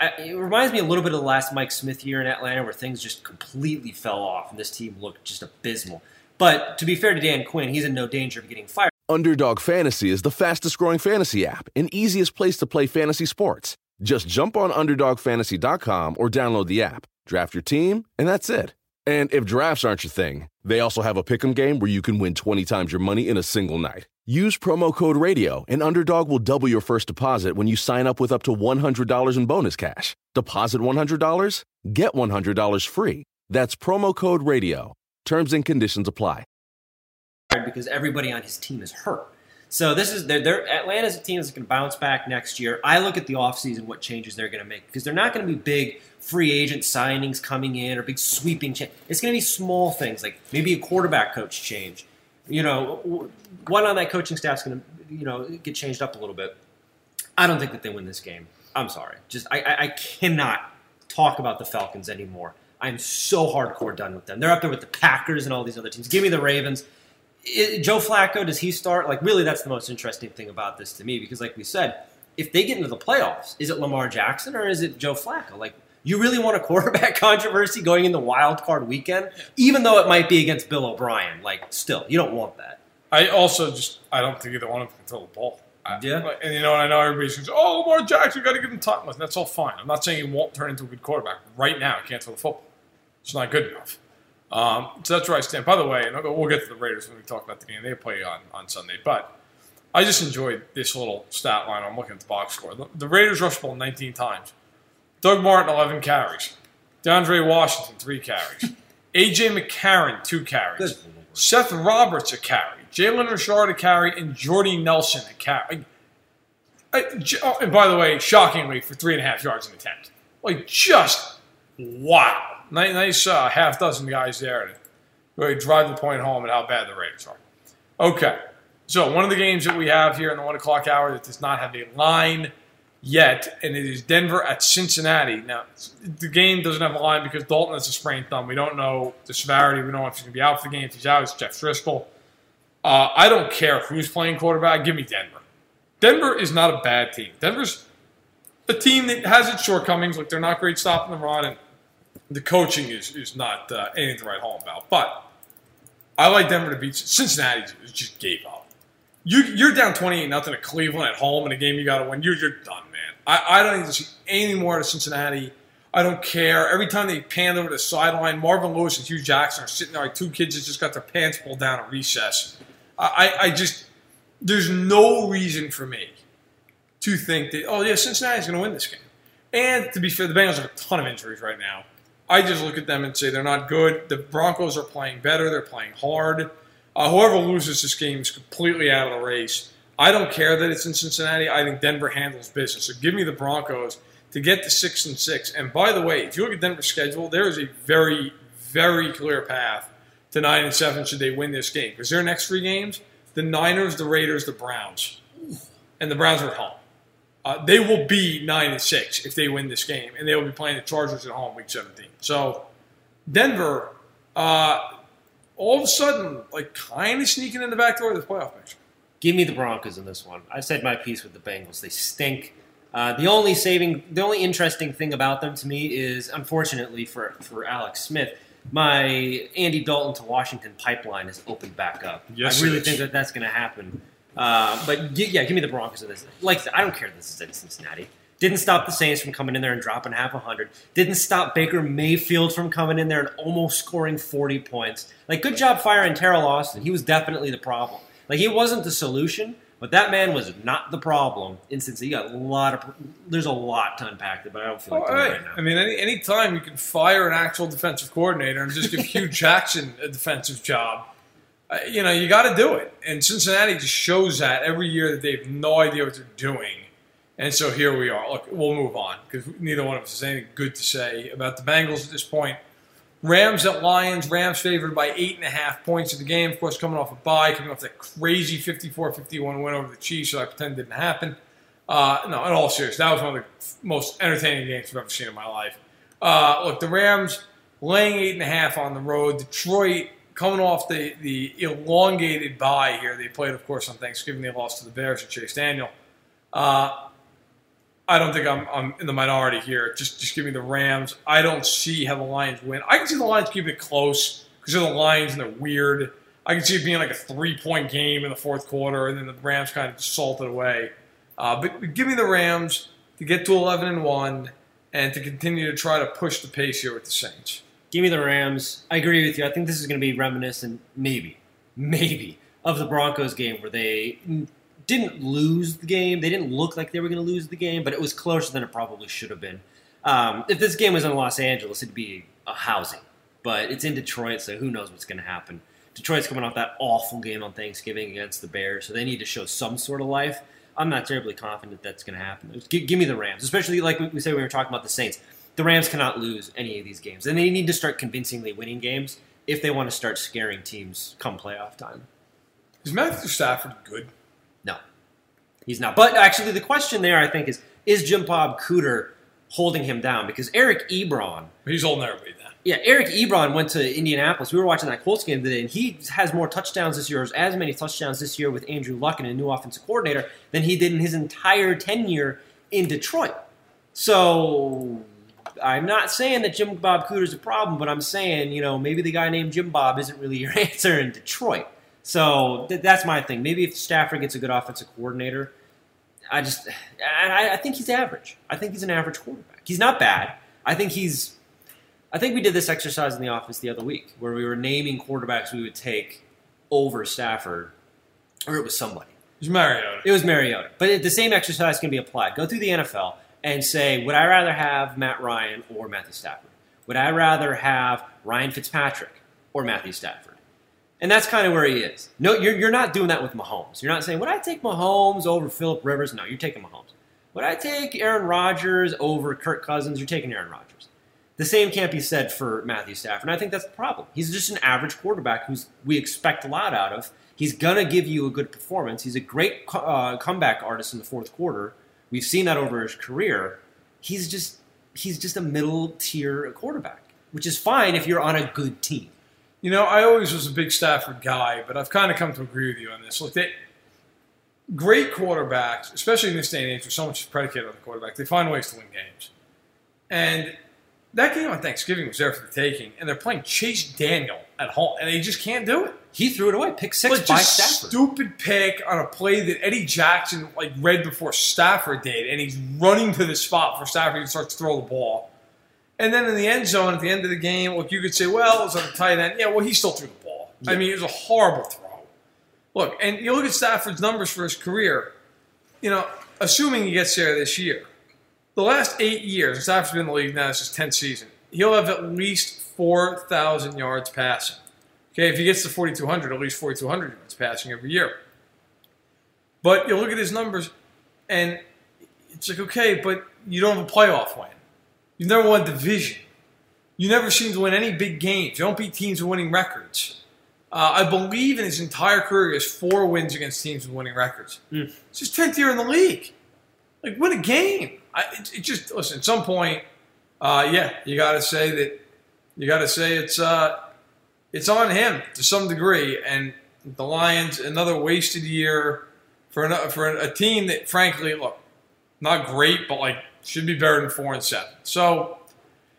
[SPEAKER 4] It reminds me a little bit of the last Mike Smith year in Atlanta, where things just completely fell off and this team looked just abysmal. But to be fair to Dan Quinn, he's in no danger of getting fired.
[SPEAKER 2] Underdog Fantasy is the fastest growing fantasy app and easiest place to play fantasy sports. Just jump on UnderdogFantasy.com or download the app, draft your team, and that's it. And if drafts aren't your thing, they also have a pick'em game where you can win 20 times your money in a single night. Use promo code RADIO, and Underdog will double your first deposit when you sign up with up to $100 in bonus cash. Deposit $100, get $100 free. That's promo code RADIO. Terms and conditions apply.
[SPEAKER 4] because everybody on his team is hurt. So this is they're, they're Atlanta's a team that's going to bounce back next year. I look at the offseason, what changes they're going to make because they're not going to be big free agent signings coming in or big sweeping change. It's going to be small things like maybe a quarterback coach change. You know, one on that coaching staff's going to you know get changed up a little bit. I don't think that they win this game. I'm sorry. Just I, I, I cannot talk about the Falcons anymore. I'm so hardcore done with them. They're up there with the Packers and all these other teams. Give me the Ravens. I- Joe Flacco, does he start? Like, really, that's the most interesting thing about this to me because, like we said, if they get into the playoffs, is it Lamar Jackson or is it Joe Flacco? Like, you really want a quarterback controversy going in the wild card weekend, even though it might be against Bill O'Brien. Like, still, you don't want that.
[SPEAKER 3] I also just I don't think either one of them can throw the ball.
[SPEAKER 4] Yeah.
[SPEAKER 3] and you know, and I know everybody's says, "Oh, Lamar Jackson, got to give him time." Listen, that's all fine. I'm not saying he won't turn into a good quarterback. Right now, he can't throw the football. It's not good enough. Um, so that's where I stand. By the way, and we'll get to the Raiders when we talk about the game. They play on, on Sunday. But I just enjoyed this little stat line. I'm looking at the box score. The, the Raiders rushed the ball 19 times. Doug Martin, 11 carries. DeAndre Washington, 3 carries. A.J. McCarron, 2 carries. Seth Roberts, a carry. Jalen Richard, a carry. And Jordy Nelson, a carry. I- J- oh, and by the way, shockingly, for three and a half yards in attempt. Like, just wow. Nice, nice uh, half dozen guys there to really drive the point home and how bad the Raiders are. Okay. So, one of the games that we have here in the one o'clock hour that does not have a line yet, and it is Denver at Cincinnati. Now, the game doesn't have a line because Dalton has a sprained thumb. We don't know the severity. We don't know if he's going to be out for the game. If he's out, it's Jeff Driskel. Uh, I don't care who's playing quarterback. Give me Denver. Denver is not a bad team. Denver's a team that has its shortcomings. Like they're not great stopping the run, and the coaching is is not uh, anything to write home about. But I like Denver to beat Cincinnati. Just gave up. You you're down twenty eight nothing to Cleveland at home in a game you got to win. You're you're done, man. I, I don't to see any more of Cincinnati. I don't care. Every time they pan over to the sideline, Marvin Lewis and Hue Jackson are sitting there like two kids that just got their pants pulled down at recess. I, I just there's no reason for me to think that oh yeah Cincinnati's going to win this game. And to be fair, the Bengals have a ton of injuries right now. I just look at them and say they're not good. The Broncos are playing better. They're playing hard. Uh, whoever loses this game is completely out of the race. I don't care that it's in Cincinnati. I think Denver handles business. So give me the Broncos to get to six and six. And by the way, if you look at Denver's schedule, there is a very, very clear path to nine and seven should they win this game. Because their next three games, the Niners, the Raiders, the Browns, and the Browns are home. Uh, they will be nine and six if they win this game, and they will be playing the Chargers at home week 17. So Denver, uh, all of a sudden, like kind of sneaking in the back door of the playoff picture.
[SPEAKER 4] Give me the Broncos in this one. I said my piece with the Bengals. They stink. Uh, the only saving, the only interesting thing about them to me is, unfortunately for for Alex Smith, my Andy Dalton to Washington pipeline is opened back up.
[SPEAKER 3] Yes,
[SPEAKER 4] I really think that that's going to happen. Uh, but gi- yeah, give me the Broncos in this. Like I don't care if this is in Cincinnati. Didn't stop the Saints from coming in there and dropping half a hundred. Didn't stop Baker Mayfield from coming in there and almost scoring forty points. Like good job firing Teryl Austin. He was definitely the problem. Like he wasn't the solution, but that man was not the problem. In Cincinnati, you got a lot of. There's a lot to unpack there, but I don't feel like doing
[SPEAKER 3] right.
[SPEAKER 4] right now.
[SPEAKER 3] I mean, any any time you can fire an actual defensive coordinator and just give Hue Jackson a defensive job, you know, you got to do it. And Cincinnati just shows that every year that they have no idea what they're doing. And so here we are. Look, we'll move on because neither one of us has anything good to say about the Bengals at this point. Rams at Lions. Rams favored by eight and a half points of the game. Of course, coming off a bye, coming off that crazy 54-51 win over the Chiefs, so I pretend didn't happen. Uh, no, in all seriousness, that was one of the most entertaining games I've ever seen in my life. Uh, look, the Rams laying eight and a half on the road. Detroit coming off the, the elongated bye here. They played, of course, on Thanksgiving. They lost to the Bears and Chase Daniel. Uh, I don't think I'm, I'm in the minority here. Just just give me the Rams. I don't see how the Lions win. I can see the Lions keeping it close because they're the Lions and they're weird. I can see it being like a three point game in the fourth quarter, and then the Rams kind of just salt it away. Uh, but, but give me the Rams to get to 11 and one and to continue to try to push the pace here with the Saints.
[SPEAKER 4] Give me the Rams. I agree with you. I think this is going to be reminiscent, maybe, maybe, of the Broncos game where they didn't lose the game. They didn't look like they were going to lose the game, but it was closer than it probably should have been. Um, if this game was in Los Angeles, it'd be a housing. But it's in Detroit, so who knows what's going to happen. Detroit's coming off that awful game on Thanksgiving against the Bears, so they need to show some sort of life. I'm not terribly confident that's going to happen. Give, give me the Rams, especially like we said we were talking about the Saints. The Rams cannot lose any of these games, and they need to start convincingly winning games if they want to start scaring teams come playoff time.
[SPEAKER 3] Is Matthew Stafford good?
[SPEAKER 4] No, he's not. But actually, the question there, I think, is is Jim Bob Cooter holding him down? Because Eric Ebron,
[SPEAKER 3] He's holding everybody down.
[SPEAKER 4] yeah, Eric Ebron went to Indianapolis. We were watching that Colts game today, and he has more touchdowns this year, as many touchdowns this year with Andrew Luck and a new offensive coordinator than he did in his entire tenure in Detroit. So I'm not saying that Jim Bob Cooter's a problem, but I'm saying, you know, maybe the guy named Jim Bob isn't really your answer in Detroit. So th- that's my thing. Maybe if Stafford gets a good offensive coordinator, I just, I, I think he's average. I think he's an average quarterback. He's not bad. I think he's, I think we did this exercise in the office the other week where we were naming quarterbacks we would take over Stafford, or it was somebody.
[SPEAKER 3] He's Mariota.
[SPEAKER 4] It was Mariota. But the same exercise can be applied. Go through the NFL and say, would I rather have Matt Ryan or Matthew Stafford? Would I rather have Ryan Fitzpatrick or Matthew Stafford? And that's kind of where he is. No, you're, you're not doing that with Mahomes. You're not saying, would I take Mahomes over Philip Rivers? No, you're taking Mahomes. Would I take Aaron Rodgers over Kirk Cousins? You're taking Aaron Rodgers. The same can't be said for Matthew Stafford. And I think that's the problem. He's just an average quarterback who's we expect a lot out of. He's going to give you a good performance. He's a great uh, comeback artist in the fourth quarter. We've seen that over his career. He's just he's just a middle tier quarterback, which is fine if you're on a good team.
[SPEAKER 3] You know, I always was a big Stafford guy, but I've kind of come to agree with you on this. Look, they, great quarterbacks, especially in this day and age where so much is predicated on the quarterback, they find ways to win games. And that game on Thanksgiving was there for the taking, and they're playing Chase Daniel at home, and they just can't do it.
[SPEAKER 4] He threw it away, pick six
[SPEAKER 3] Like
[SPEAKER 4] by
[SPEAKER 3] just
[SPEAKER 4] Stafford.
[SPEAKER 3] stupid pick on a play that Eddie Jackson like read before Stafford did, and he's running to the spot for Stafford to start to throw the ball. And then in the end zone at the end of the game, look, you could say, well, it was on the tight end. Yeah, well, he still threw the ball. I mean, it was a horrible throw. Look, and you look at Stafford's numbers for his career. You know, assuming he gets there this year, the last eight years, and Stafford's been in the league now. This is tenth season. He'll have at least four thousand yards passing. Okay, if he gets to forty two hundred, at least forty two hundred yards passing every year. But you look at his numbers, and it's like okay, but you don't have a playoff win. You've never won a division. You never seem to win any big games. You don't beat teams with winning records. Uh, I believe in his entire career, he has four wins against teams with winning records.
[SPEAKER 4] Mm.
[SPEAKER 3] It's his tenth year in the league. Like, win a game. I, it, it just listen. At some point, uh, yeah, you got to say that. You got to say it's uh, it's on him to some degree. And the Lions, another wasted year for an, for a team that, frankly, look, not great, but like should be better than four and seven. So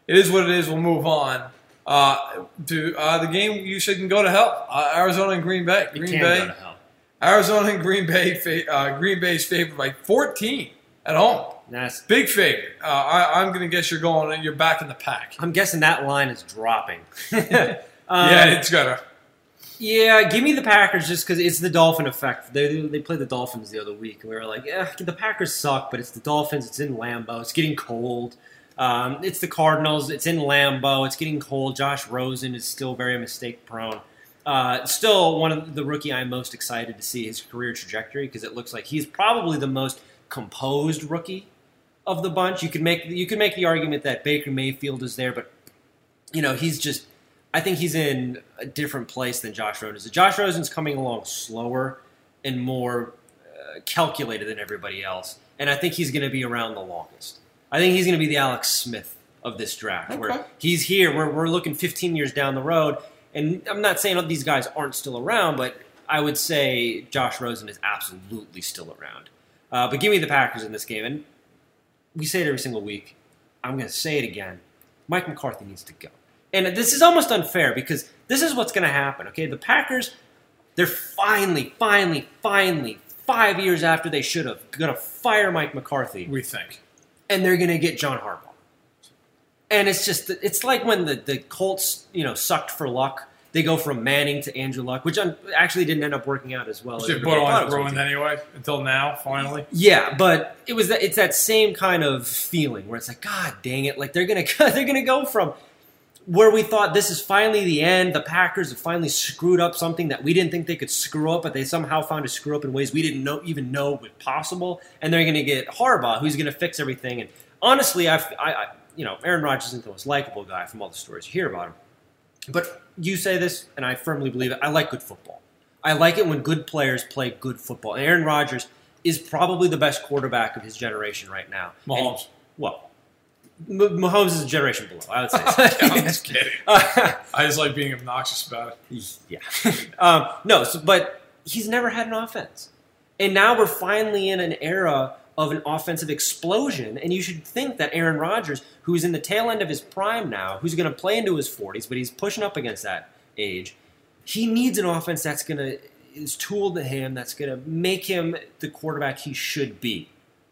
[SPEAKER 3] it is what it is. We'll move on uh, to uh, the game. You said can go to hell. Uh, Arizona and Green Bay. Green Bay.
[SPEAKER 4] go to hell.
[SPEAKER 3] Arizona and Green Bay. Fa- uh, Green Bay's favored by 14 at home.
[SPEAKER 4] That's,
[SPEAKER 3] Big favorite. Uh, I, I'm going to guess you're going. You're back in the pack.
[SPEAKER 4] I'm guessing that line is dropping.
[SPEAKER 3] yeah, it's gonna.
[SPEAKER 4] Yeah, give me the Packers just because it's the Dolphin effect. They, they played the Dolphins the other week, and we were like, yeah, the Packers suck, but it's the Dolphins. It's in Lambeau. It's getting cold. Um, it's the Cardinals. It's in Lambeau. It's getting cold. Josh Rosen is still very mistake prone. Uh, still one of the rookie I'm most excited to see his career trajectory because it looks like he's probably the most composed rookie of the bunch. You could make you could make the argument that Baker Mayfield is there, but you know he's just I think he's in a different place than Josh Rosen is. Josh Rosen's coming along slower and more uh, calculated than everybody else, and I think he's going to be around the longest. I think he's going to be the Alex Smith of this draft, where he's here. We're, we're looking 15 years down the road, and I'm not saying these guys aren't still around, but I would say Josh Rosen is absolutely still around. Uh, but give me the Packers in this game, and we say it every single week. I'm going to say it again. Mike McCarthy needs to go. And this is almost unfair because this is what's going to happen. Okay, the Packers, they're finally, finally, finally, five years after they should have, going to fire Mike McCarthy,
[SPEAKER 3] We think.
[SPEAKER 4] and they're going to get John Harbaugh. And it's just, it's like when the, the Colts, you know, sucked for luck. They go from Manning to Andrew Luck, which un- actually didn't end up working out as well. as everybody thought
[SPEAKER 3] borderline ruined anyway until now. Finally.
[SPEAKER 4] Yeah, but it was that, it's that same kind of feeling where it's like, God dang it! Like they're gonna they're gonna go from where we thought this is finally the end. The Packers have finally screwed up something that we didn't think they could screw up, but they somehow found to screw up in ways we didn't know even know was possible. And they're gonna get Harbaugh, who's gonna fix everything. And honestly, I've, I, I you know Aaron Rodgers isn't the most likable guy from all the stories you hear about him. But you say this, and I firmly believe it. I like good football. I like it when good players play good football. And Aaron Rodgers is probably the best quarterback of his generation right now.
[SPEAKER 3] Mahomes.
[SPEAKER 4] And- well, M- Mahomes is a generation below. I would say. so.
[SPEAKER 3] I'm just kidding.
[SPEAKER 4] Uh,
[SPEAKER 3] I just like being obnoxious about it.
[SPEAKER 4] yeah. um, no, so, but he's never had an offense. And now we're finally in an era of an offensive explosion. And you should think that Aaron Rodgers, who's in the tail end of his prime now, who's going to play into his 40s, but he's pushing up against that age, he needs an offense that's going to is tooled to him, that's going to make him the quarterback he should be.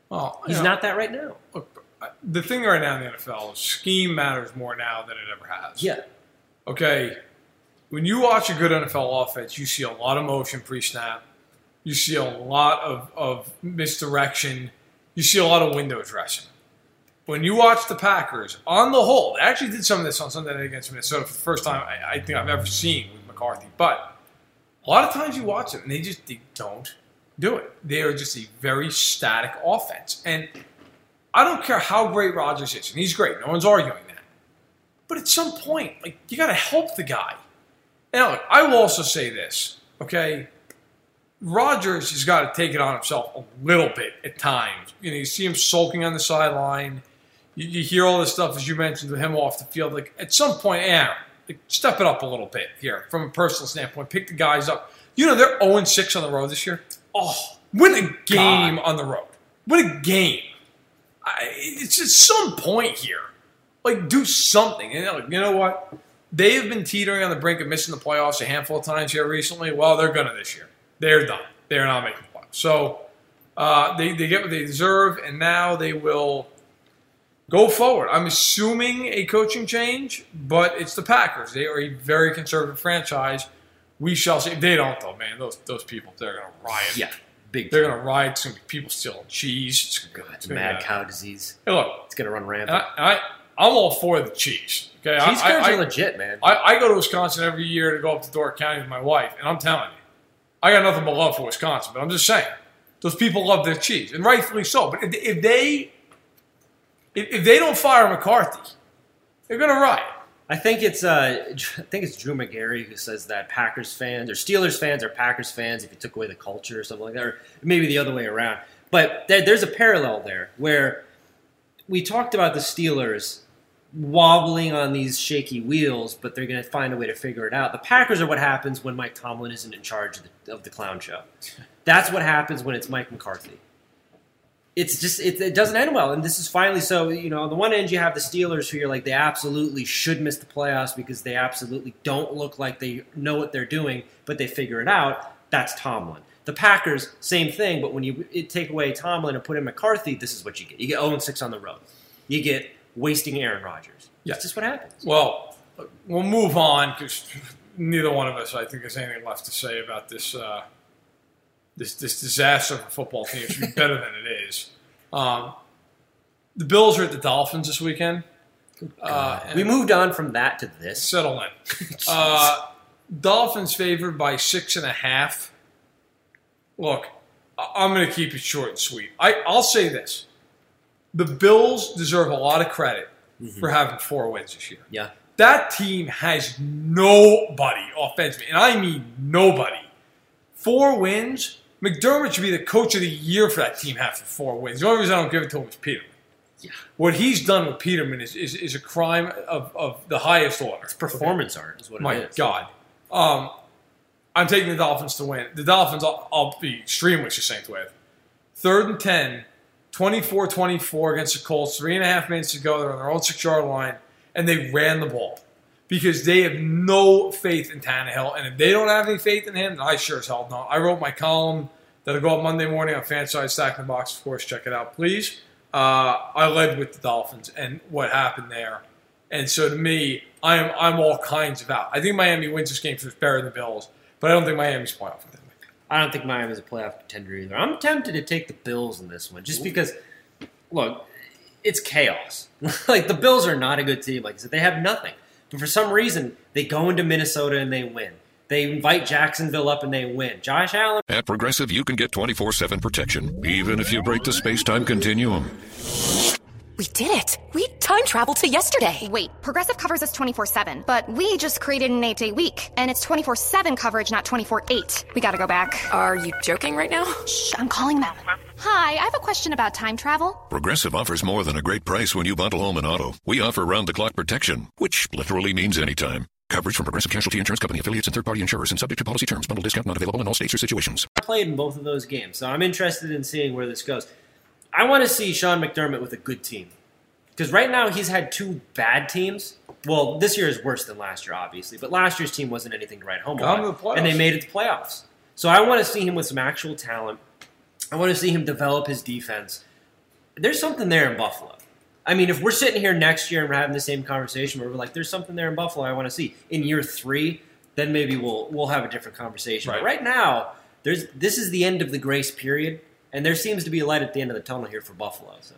[SPEAKER 3] Well,
[SPEAKER 4] He's
[SPEAKER 3] know,
[SPEAKER 4] not that right now.
[SPEAKER 3] Look, the thing right now in the NFL is scheme matters more now than it ever has.
[SPEAKER 4] Yeah.
[SPEAKER 3] Okay, when you watch a good NFL offense, you see a lot of motion pre-snap. You see a lot of, of misdirection. You see a lot of window dressing. When you watch the Packers, on the whole, they actually did some of this on Sunday night against Minnesota for the first time I, I think I've ever seen with McCarthy. But a lot of times you watch them and they just they don't do it. They are just a very static offense. And I don't care how great Rodgers is, and he's great. No one's arguing that. But at some point, like you got to help the guy. And look, I will also say this, okay? Rodgers has got to take it on himself a little bit at times. You know, you see him sulking on the sideline. You, you hear all this stuff as you mentioned with him off the field. Like at some point, yeah, like, step it up a little bit here from a personal standpoint. Pick the guys up. You know, they're 0 6 on the road this year. Oh, win a game on the road. Win a game. I, it's at some point here. Like, do something. And like, you know what? They have been teetering on the brink of missing the playoffs a handful of times here recently. Well, they're going to this year. They're done. They're not making the playoffs. So uh, they, they get what they deserve, and now they will go forward. I'm assuming a coaching change, but it's the Packers. They are a very conservative franchise We shall see. If they don't, though, man, those those people, they're going to riot.
[SPEAKER 4] Yeah, big.
[SPEAKER 3] They're going to riot. It's going to be people stealing cheese. It's gonna,
[SPEAKER 4] God,
[SPEAKER 3] it's
[SPEAKER 4] mad
[SPEAKER 3] be-
[SPEAKER 4] cow disease.
[SPEAKER 3] Hey, look,
[SPEAKER 4] It's gonna run rampant.
[SPEAKER 3] I, I, I'm all for the cheese. Okay,
[SPEAKER 4] Cheese
[SPEAKER 3] I,
[SPEAKER 4] curds
[SPEAKER 3] I,
[SPEAKER 4] are legit, man.
[SPEAKER 3] I, I go to Wisconsin every year to go up to Door County with my wife, and I'm telling you, I got nothing but love for Wisconsin. But I'm just saying, those people love their cheese, and rightfully so. But if, if they if, they don't fire McCarthy, they're going to riot.
[SPEAKER 4] I think it's uh, I think it's Drew Magary who says that Packers fans or Steelers fans are Packers fans if you took away the culture or something like that, or maybe the other way around. But there, there's a parallel there where we talked about the Steelers wobbling on these shaky wheels, but they're going to find a way to figure it out. The Packers are what happens when Mike Tomlin isn't in charge of the, of the clown show. That's what happens when it's Mike McCarthy. It's just it, it doesn't end well, and this is finally so. You know, on the one end, you have the Steelers who you're like they absolutely should miss the playoffs because they absolutely don't look like they know what they're doing, but they figure it out. That's Tomlin. The Packers, same thing, but when you take away Tomlin and put in McCarthy, this is what you get. You get 0 6 on the road. You get wasting Aaron Rodgers.
[SPEAKER 3] Yeah.
[SPEAKER 4] That's just what happens.
[SPEAKER 3] Well, we'll move on because neither one of us, I think, has anything left to say about this uh, this this disaster of a football team. It should be better than it is. Um, the Bills are at the Dolphins this weekend. Uh,
[SPEAKER 4] We moved on from that to this.
[SPEAKER 3] settle in. Uh, Dolphins favored by six and a half. Look, I'm going to keep it short and sweet. I, I'll say this: the Bills deserve a lot of credit for having four wins this year.
[SPEAKER 4] Yeah.
[SPEAKER 3] That team has nobody offensively, and I mean nobody. Four wins. McDermott should be the coach of the year for that team after four wins. The only reason I don't give it to him is Peterman.
[SPEAKER 4] Yeah.
[SPEAKER 3] What he's done with Peterman is, is, is a crime of, of the highest order.
[SPEAKER 4] Performance art is what it is.
[SPEAKER 3] My
[SPEAKER 4] it is.
[SPEAKER 3] God. Um, I'm taking the Dolphins to win. The Dolphins, I'll, I'll be extremely succinct with. Third and 10, 24 24 against the Colts, three and a half minutes to go. They're on their own six yard line, and they ran the ball because they have no faith in Tannehill. And if they don't have any faith in him, I sure as hell don't. I wrote my column that'll go up Monday morning on Fanside Stack in the Box. Of course, check it out, please. Uh, I led with the Dolphins and what happened there. And so to me, I'm I'm all kinds of out. I think Miami wins this game because it's better than the Bills, but I don't think Miami's playoff.
[SPEAKER 4] I don't think Miami's a playoff contender either. I'm tempted to take the Bills in this one just because, look, it's chaos. like the Bills are not a good team. Like I said, they have nothing. But for some reason, they go into Minnesota and they win. They invite Jacksonville up and they win. Josh Allen.
[SPEAKER 6] At Progressive, you can get 24 7 protection, even if you break the space time continuum.
[SPEAKER 7] We did it. We time traveled to yesterday.
[SPEAKER 8] Wait, Progressive covers us 24 7, but we just created an 8 day week, and it's 24 7 coverage, not 24 8. We gotta go back.
[SPEAKER 7] Are you joking right now?
[SPEAKER 8] Shh, I'm calling them. Hi, I have a question about time travel.
[SPEAKER 6] Progressive offers more than a great price when you bundle home and auto. We offer round the clock protection, which literally means anytime. Coverage from Progressive Casualty Insurance Company affiliates and third party insurers and subject to policy terms. Bundle discount not available in all states or situations.
[SPEAKER 4] I played in both of those games, so I'm interested in seeing where this goes. I want to see Sean McDermott with a good team because right now he's had two bad teams. Well, this year is worse than last year, obviously, but last year's team wasn't anything to write home about,
[SPEAKER 3] the
[SPEAKER 4] and they made it to the playoffs. So I want to see him with some actual talent. I want to see him develop his defense. There's something there in Buffalo. I mean, if we're sitting here next year and we're having the same conversation where we're like, "There's something there in Buffalo I want to see," in year three, then maybe we'll we'll have a different conversation. But
[SPEAKER 3] Right.
[SPEAKER 4] right now, there's this is the end of the grace period, and there seems to be a light at the end of the tunnel here for Buffalo. So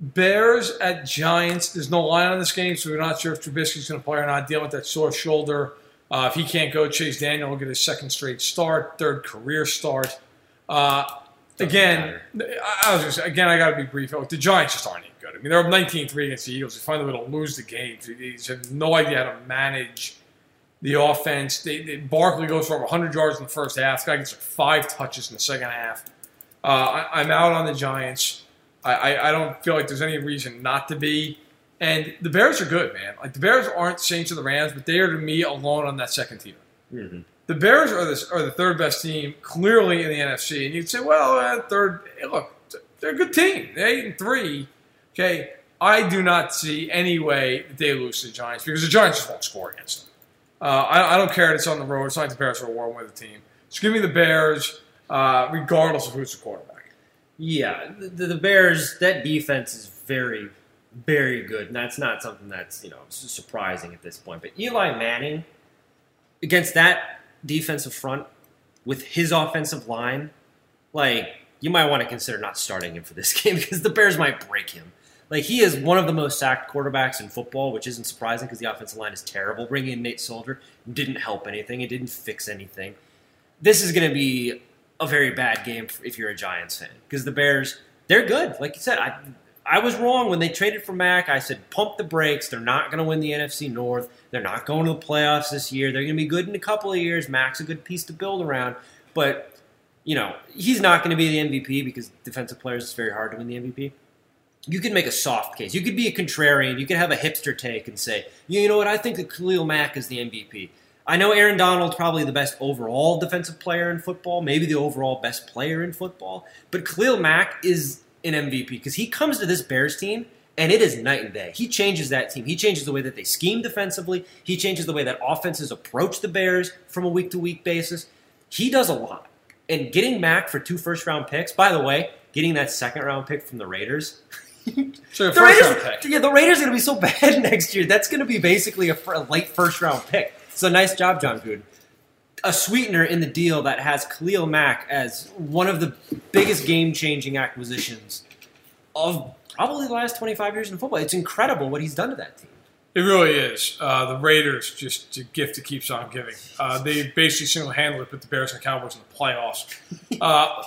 [SPEAKER 3] Bears at Giants. There's no line on this game, so we're not sure if Trubisky's going to play or not. Dealing with that sore shoulder. Uh, if he can't go, Chase Daniel will get his second straight start, third career start. Uh, again, I, I was just, again, I got to be brief. The Giants just aren't even good. I mean, they're up 19-3 against the Eagles. They find a way to lose the game. They have no idea how to manage the offense. They, they, Barkley goes for over 100 yards in the first half. This guy gets like five touches in the second half. Uh, I, I'm out on the Giants. I, I, I don't feel like there's any reason not to be. And the Bears are good, man. Like the Bears aren't Saints or the Rams, but they are to me alone on that second tier. The Bears are the, are the third best team clearly in the NFC, and you'd say, well, uh, third. hey, Look, they're a good team. They're eight and three. Okay, I do not see any way that they lose to the Giants because the Giants just won't score against them. Uh, I, I don't care if it's on the road. It's not like the Bears are a war with the team. Just give me the Bears, uh, regardless of who's the quarterback.
[SPEAKER 4] yeah, the, the Bears that defense is very very good, and that's not something that's you know surprising at this point. But Eli Manning against that defensive front with his offensive line, like you might want to consider not starting him for this game because the Bears might break him. Like he is one of the most sacked quarterbacks in football, which isn't surprising because the offensive line is terrible. Bringing in Nate Solder didn't help anything. It didn't fix anything. This is going to be a very bad game if you're a Giants fan because the Bears they're good. Like you said, I I was wrong when they traded for Mack. I said pump the brakes. They're not going to win the NFC North. They're not going to the playoffs this year. They're going to be good in a couple of years. Mack's a good piece to build around, but you know he's not going to be the MVP because defensive players it's very hard to win the MVP you could make a soft case. You could be a contrarian. You could have a hipster take and say, you know what, I think that Khalil Mack is the MVP. I know Aaron Donald's probably the best overall defensive player in football, maybe the overall best player in football, but Khalil Mack is an MVP because he comes to this Bears team and it is night and day. He changes that team. He changes the way that they scheme defensively. He changes the way that offenses approach the Bears from a week to week basis. He does a lot. And getting Mack for two first round picks, by the way, getting that second round pick from the Raiders.
[SPEAKER 3] So
[SPEAKER 4] the Raiders, yeah, the Raiders are going to be so bad next year. That's going to be basically a, a, late first round pick. So nice job, Jon Gruden. A sweetener in the deal that has Khalil Mack as one of the biggest game changing acquisitions of probably the last 25 years in football. It's incredible what he's done to that team.
[SPEAKER 3] It really is. Uh, the Raiders, just a gift that keeps on giving. Uh, they basically single handedly put the Bears and Cowboys in the playoffs. Uh,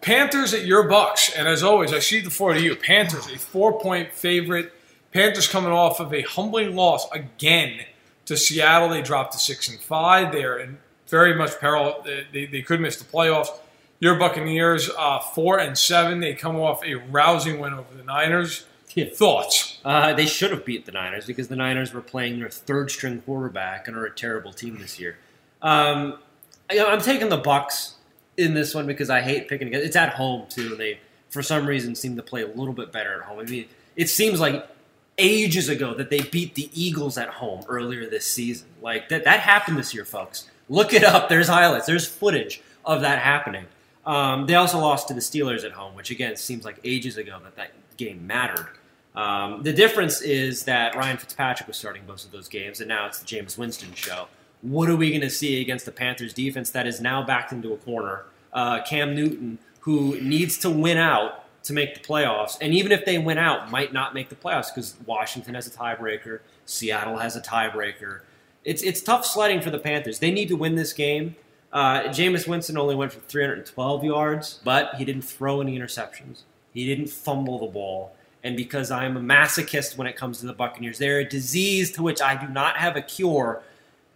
[SPEAKER 3] Panthers at your Bucks, and as always, I see the floor to you. Panthers, a four-point favorite. Panthers coming off of a humbling loss again to Seattle. They dropped to six and five. They are in very much peril. They, they, could miss the playoffs. Your Buccaneers, uh, four and seven. They come off a rousing win over the Niners.
[SPEAKER 4] Yeah.
[SPEAKER 3] Thoughts?
[SPEAKER 4] Uh, they should have beat the Niners because the Niners were playing their third string quarterback and are a terrible team this year. Um, I, I'm taking the Bucks in this one because I hate picking against. It's at home too, and they for some reason seem to play a little bit better at home. I mean, it seems like ages ago that they beat the Eagles at home earlier this season. Like that that happened this year, folks. Look it up. There's highlights. There's footage of that happening. Um, they also lost to the Steelers at home, which again seems like ages ago that that game mattered. Um, the difference is that Ryan Fitzpatrick was starting most of those games, and now it's the Jameis Winston show. What are we going to see against the Panthers defense that is now backed into a corner? Uh, Cam Newton, who needs to win out to make the playoffs, and even if they win out, might not make the playoffs because Washington has a tiebreaker, Seattle has a tiebreaker. It's it's tough sledding for the Panthers. They need to win this game. Uh, Jameis Winston only went for 312 yards, but he didn't throw any interceptions. He didn't fumble the ball. And because I'm a masochist when it comes to the Buccaneers, they're a disease to which I do not have a cure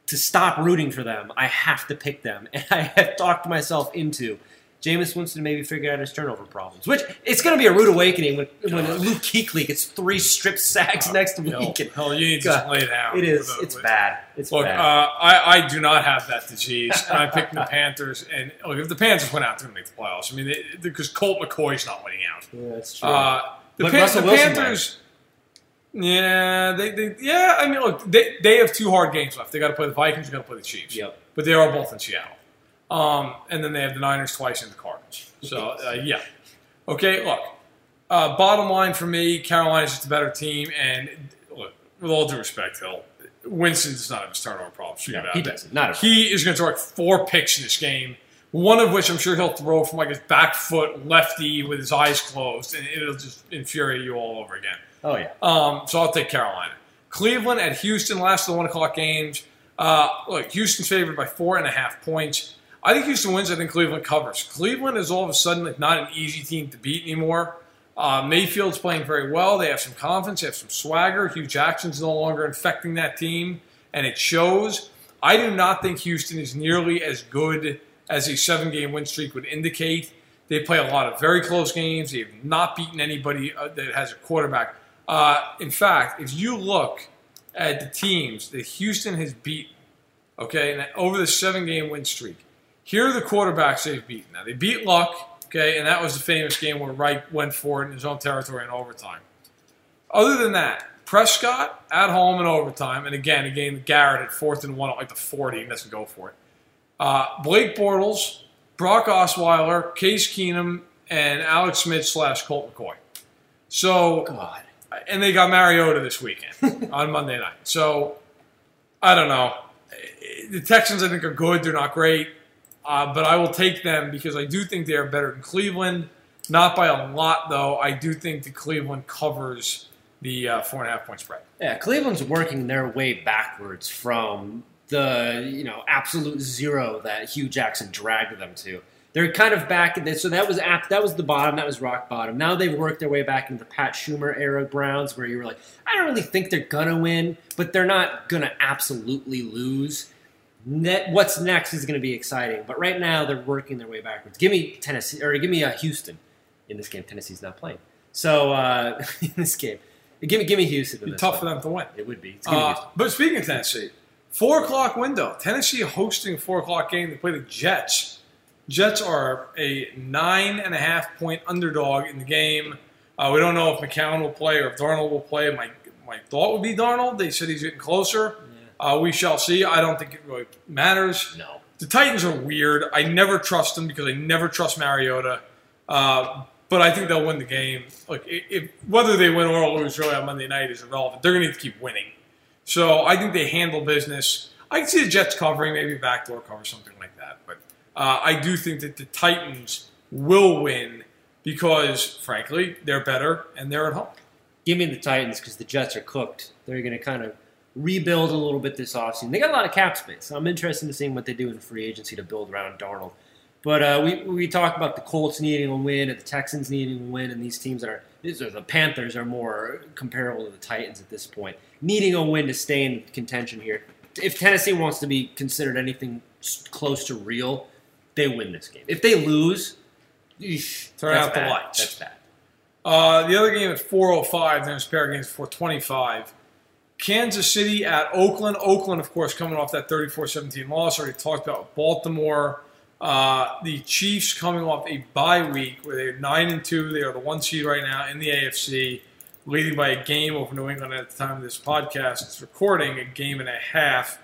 [SPEAKER 4] to stop rooting for them, I have to pick them. And I have talked myself into Jameis Winston maybe figure out his turnover problems, which it's going to be a rude awakening when, when Luke Kuechly gets three strip sacks next week.
[SPEAKER 3] Hell, hell you need to just lay down.
[SPEAKER 4] It is. it's bad. It's
[SPEAKER 3] look,
[SPEAKER 4] bad.
[SPEAKER 3] Uh, I, I do not have that disease, and I'm picking the Panthers. And look, if the Panthers went out, they're going to make the playoffs. I mean, because Colt McCoy's not winning out.
[SPEAKER 4] Yeah, that's true.
[SPEAKER 3] Uh, the, Pan- the Panthers. Yeah, they, they yeah. I mean, look, they, they have two hard games left. They got to play the Vikings. They got to play the Chiefs.
[SPEAKER 4] Yep.
[SPEAKER 3] But they are both in Seattle. Um, and then they have the Niners twice and the Cardinals. So uh, yeah. Okay, look. Uh, bottom line for me, Carolina's just a better team, and look, with all due respect, Hill, Winston does not have his turnover problem. Shoot
[SPEAKER 4] No, he
[SPEAKER 3] it.
[SPEAKER 4] doesn't. Not.
[SPEAKER 3] He is going to throw like four picks in this game. One of which I'm sure he'll throw from like his back foot lefty with his eyes closed, and it'll just infuriate you all over again.
[SPEAKER 4] oh yeah.
[SPEAKER 3] Um, so I'll take Carolina. Cleveland at Houston, last of the one o'clock games. Uh, look, Houston's favored by four and a half points. I think Houston wins. I think Cleveland covers. Cleveland is all of a sudden like not an easy team to beat anymore. Uh, Mayfield's playing very well. They have some confidence. They have some swagger. Hue Jackson's no longer infecting that team, and it shows. I do not think Houston is nearly as good as a seven-game win streak would indicate. They play a lot of very close games. They have not beaten anybody uh, that has a quarterback. Uh, in fact, if you look at the teams that Houston has beaten, okay, over the seven-game win streak, here are the quarterbacks they've beaten. Now they beat Luck, okay, and that was the famous game where Reich went for it in his own territory in overtime. Other than that, Prescott at home in overtime, and again, a game that Garrett at fourth and one at like the 40 and doesn't go for it. Uh, Blake Bortles, Brock Osweiler, Case Keenum, and Alex Smith slash Colt McCoy. So,
[SPEAKER 4] God.
[SPEAKER 3] and they got Mariota this weekend on Monday night. So, I don't know. the Texans, I think, are good. They're not great, uh, but I will take them because I do think they are better than Cleveland. Not by a lot, though. I do think the Cleveland covers the uh, four and a half point spread.
[SPEAKER 4] Yeah, Cleveland's working their way backwards from the you know absolute zero that Hue Jackson dragged them to. They're kind of back. So that was that was the bottom. That was rock bottom. Now they've worked their way back into the Pat Shurmur era Browns, where you were like, I don't really think they're gonna win, but they're not gonna absolutely lose. Net, what's next is going to be exciting, but right now they're working their way backwards. Give me Tennessee, or give me uh, Houston in this game. Tennessee's not playing, so uh, in this game, give me give me Houston. this
[SPEAKER 3] tough
[SPEAKER 4] one.
[SPEAKER 3] for them to win.
[SPEAKER 4] It would be. It's
[SPEAKER 3] Uh, but speaking of Tennessee, four o'clock window. Tennessee hosting a four o'clock game. They play the Jets. Jets are a nine and a half point underdog in the game. Uh, we don't know if McCown will play or if Darnold will play. My my thought would be Darnold. They said he's getting closer. Uh, we shall see. I don't think it really matters.
[SPEAKER 4] No.
[SPEAKER 3] The Titans are weird. I never trust them because I never trust Mariota. Uh, but I think they'll win the game. Look, i- if, whether they win or lose really on Monday night is irrelevant. They're going to need to keep winning. So I think they handle business. I can see the Jets covering, maybe backdoor cover, something like that. But uh, I do think that the Titans will win because, frankly, they're better and they're at home.
[SPEAKER 4] Give me the Titans because the Jets are cooked. They're going to kind of rebuild a little bit this offseason. They got a lot of cap space. So I'm interested in seeing what they do in free agency to build around Darnold. But uh, we we talk about the Colts needing a win and the Texans needing a win, and these teams that are these are the Panthers are more comparable to the Titans at this point, needing a win to stay in contention here. If Tennessee wants to be considered anything close to real, they win this game. If they lose, eesh,
[SPEAKER 3] Turn out the
[SPEAKER 4] bad.
[SPEAKER 3] lights.
[SPEAKER 4] That's bad.
[SPEAKER 3] Uh, the other game at 4:05. There's a pair games at 4:25. Kansas City at Oakland. Oakland, of course, coming off that 34-17 loss. Already talked about Baltimore. Uh, the Chiefs coming off a bye week where they're nine and two. They are the one seed right now in the AFC, leading by a game over New England at the time of this podcast. It's recording a game and a half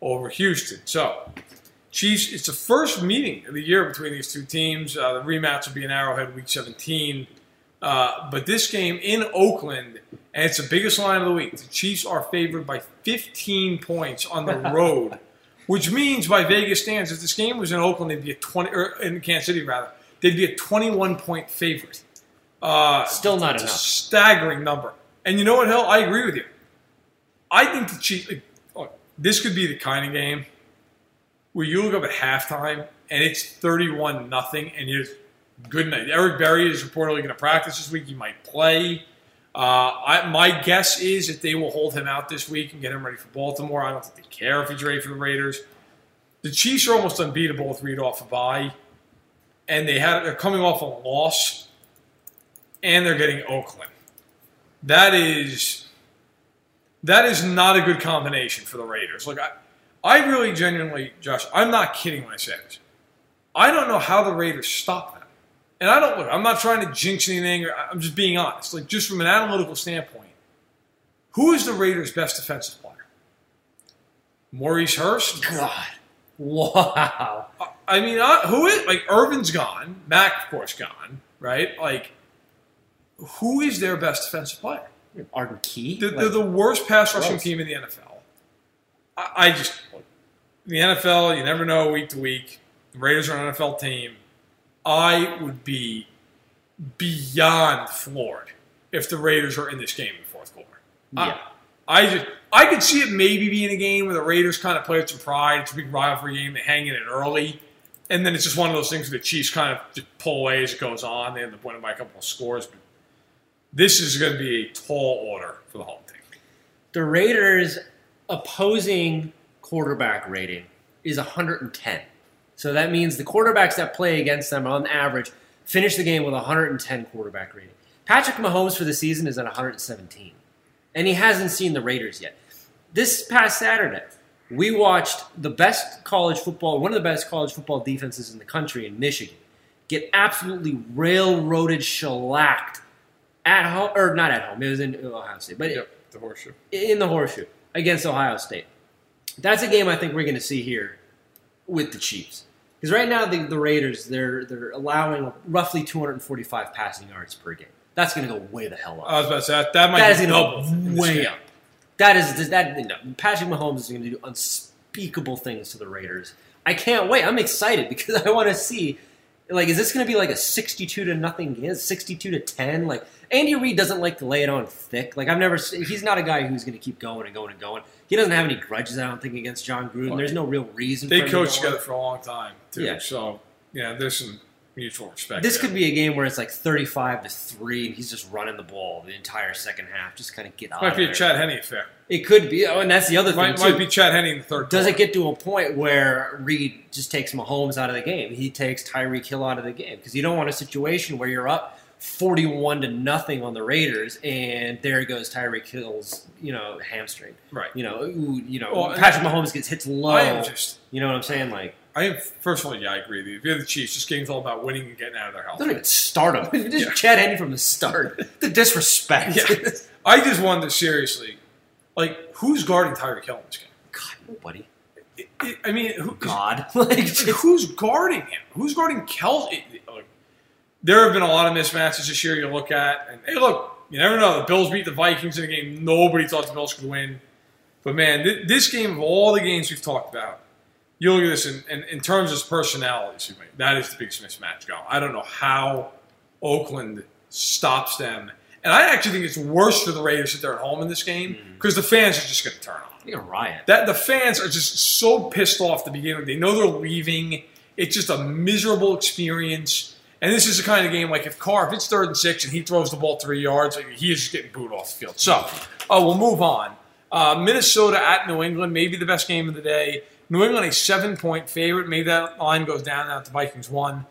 [SPEAKER 3] over Houston. So, Chiefs. It's the first meeting of the year between these two teams. Uh, the rematch will be in Arrowhead, Week 17. Uh, but this game in Oakland, and it's the biggest line of the week. The Chiefs are favored by 15 points on the road, which means by Vegas standards, if this game was in Oakland, they'd be a 20 or in Kansas City rather, they'd be a 21 point favorite. Uh,
[SPEAKER 4] Still not enough.
[SPEAKER 3] staggering number. And you know what, Hill? I agree with you. I think the Chiefs. like, Look, this could be the kind of game where you look up at halftime and it's 31 nothing, and you're good night. Eric Berry is reportedly going to practice this week. He might play. Uh, I, my guess is that they will hold him out this week and get him ready for Baltimore. I don't think they care if he's ready for the Raiders. The Chiefs are almost unbeatable with Reid off a bye, and they had they're coming off a loss, and they're getting Oakland. That is that is not a good combination for the Raiders. Look, I, I really genuinely, Josh, I'm not kidding when I say this. I don't know how the Raiders stop. And I don't look, I'm not trying to jinx anything, or I'm just being honest. Like, just from an analytical standpoint, who is the Raiders' best defensive player? Maurice Hurst?
[SPEAKER 4] God. Wow.
[SPEAKER 3] I mean, who is, like, Irvin's gone. Mack, of course, gone, right? Like, who is their best defensive player?
[SPEAKER 4] Arden Key.
[SPEAKER 3] They're,
[SPEAKER 4] Like,
[SPEAKER 3] they're the worst pass rushing
[SPEAKER 4] Gross.
[SPEAKER 3] team in the NFL. I, I just the NFL. You never know week to week. The Raiders are an NFL team. I would be beyond floored if the Raiders are in this game in the fourth quarter. I-
[SPEAKER 4] Yeah.
[SPEAKER 3] I, just I could see it maybe being a game where the Raiders kind of play with some pride. It's a big rivalry game. They hang in it early. And then it's just one of those things where the Chiefs kind of just pull away as it goes on. They end up winning by a couple of scores. But this is going to be a tall order for the home team.
[SPEAKER 4] the Raiders' opposing quarterback rating is 110. So that means the quarterbacks that play against them on average finish the game with 110 quarterback rating. Patrick Mahomes for the season is at 117. And he hasn't seen the Raiders yet. This past Saturday, we watched the best college football, one of the best college football defenses in the country in Michigan, get absolutely railroaded, shellacked at home, or not at home, it was in Ohio State, but
[SPEAKER 3] the horseshoe.
[SPEAKER 4] in the horseshoe against Ohio State. That's a game I think we're going to see here with the Chiefs. Because right now the, the Raiders they're they're allowing roughly 245 passing yards per game. That's going to go way the hell up.
[SPEAKER 3] I was about to say that, that might
[SPEAKER 4] that
[SPEAKER 3] be
[SPEAKER 4] going
[SPEAKER 3] double
[SPEAKER 4] to go way up. That is that. No, Patrick Mahomes is going to do unspeakable things to the Raiders. I can't wait. I'm excited because I want to see. Like, is this going to be like a 62 to nothing game? 62 to 10? Like, Andy Reid doesn't like to lay it on thick. Like, I've never. He's not a guy who's going to keep going and going and going. He doesn't have any grudges. I don't think against Jon Gruden. There's no real reason.
[SPEAKER 3] They coached together for a long time, too.
[SPEAKER 4] Yeah.
[SPEAKER 3] So, yeah, there's some mutual respect.
[SPEAKER 4] This
[SPEAKER 3] there.
[SPEAKER 4] could be a game where it's like 35 to 3 and he's just running the ball the entire second half. Just kind of get out
[SPEAKER 3] Might be a. Chad Henne affair.
[SPEAKER 4] It could be. Oh, and that's the other thing.
[SPEAKER 3] Might,
[SPEAKER 4] too.
[SPEAKER 3] might be Chad Henne in the third
[SPEAKER 4] Does
[SPEAKER 3] quarter.
[SPEAKER 4] it get to a point where Reid just takes Mahomes out of the game? He takes Tyreek Hill out of the game because you don't want a situation where you're up forty-one to nothing on the Raiders, and there goes Tyreek Hill's you know hamstring.
[SPEAKER 3] Right.
[SPEAKER 4] You know, ooh, you know,
[SPEAKER 3] Well,
[SPEAKER 4] Patrick Mahomes gets hits low.
[SPEAKER 3] I am just.
[SPEAKER 4] you know what I'm saying? Like,
[SPEAKER 3] I am, first of all, yeah, I agree with you. If you're the Chiefs, this game's all about winning and getting out of their house.
[SPEAKER 4] don't even start them. Just
[SPEAKER 3] Yeah.
[SPEAKER 4] Chad Henne from the start. The disrespect.
[SPEAKER 3] Yeah. I just wonder seriously, like, who's guarding Tyreek Hill in this game?
[SPEAKER 4] God, nobody.
[SPEAKER 3] I mean, who,
[SPEAKER 4] God. like,
[SPEAKER 3] who's guarding him? Who's guarding Kelce? There have been a lot of mismatches this year you look at, and hey, look, you never know. The Bills beat the Vikings in a game nobody thought the Bills could win. But man, th- this game of all the games we've talked about, you look at this in, in, in terms of personalities, that is the biggest mismatch going. I don't know how Oakland stops them. And I actually think it's worse for the Raiders that they're at home in this game because the fans are just going to turn on.
[SPEAKER 4] You're a riot.
[SPEAKER 3] That the fans are just so pissed off at the beginning. They know they're leaving. It's just a miserable experience. And this is the kind of game like if Carr, if it's third and six and he throws the ball three yards, he is just getting booed off the field. So, uh, we'll move on. Uh, Minnesota at New England, maybe the best game of the day. New England a seven point favorite. Maybe that line goes down now the Vikings won.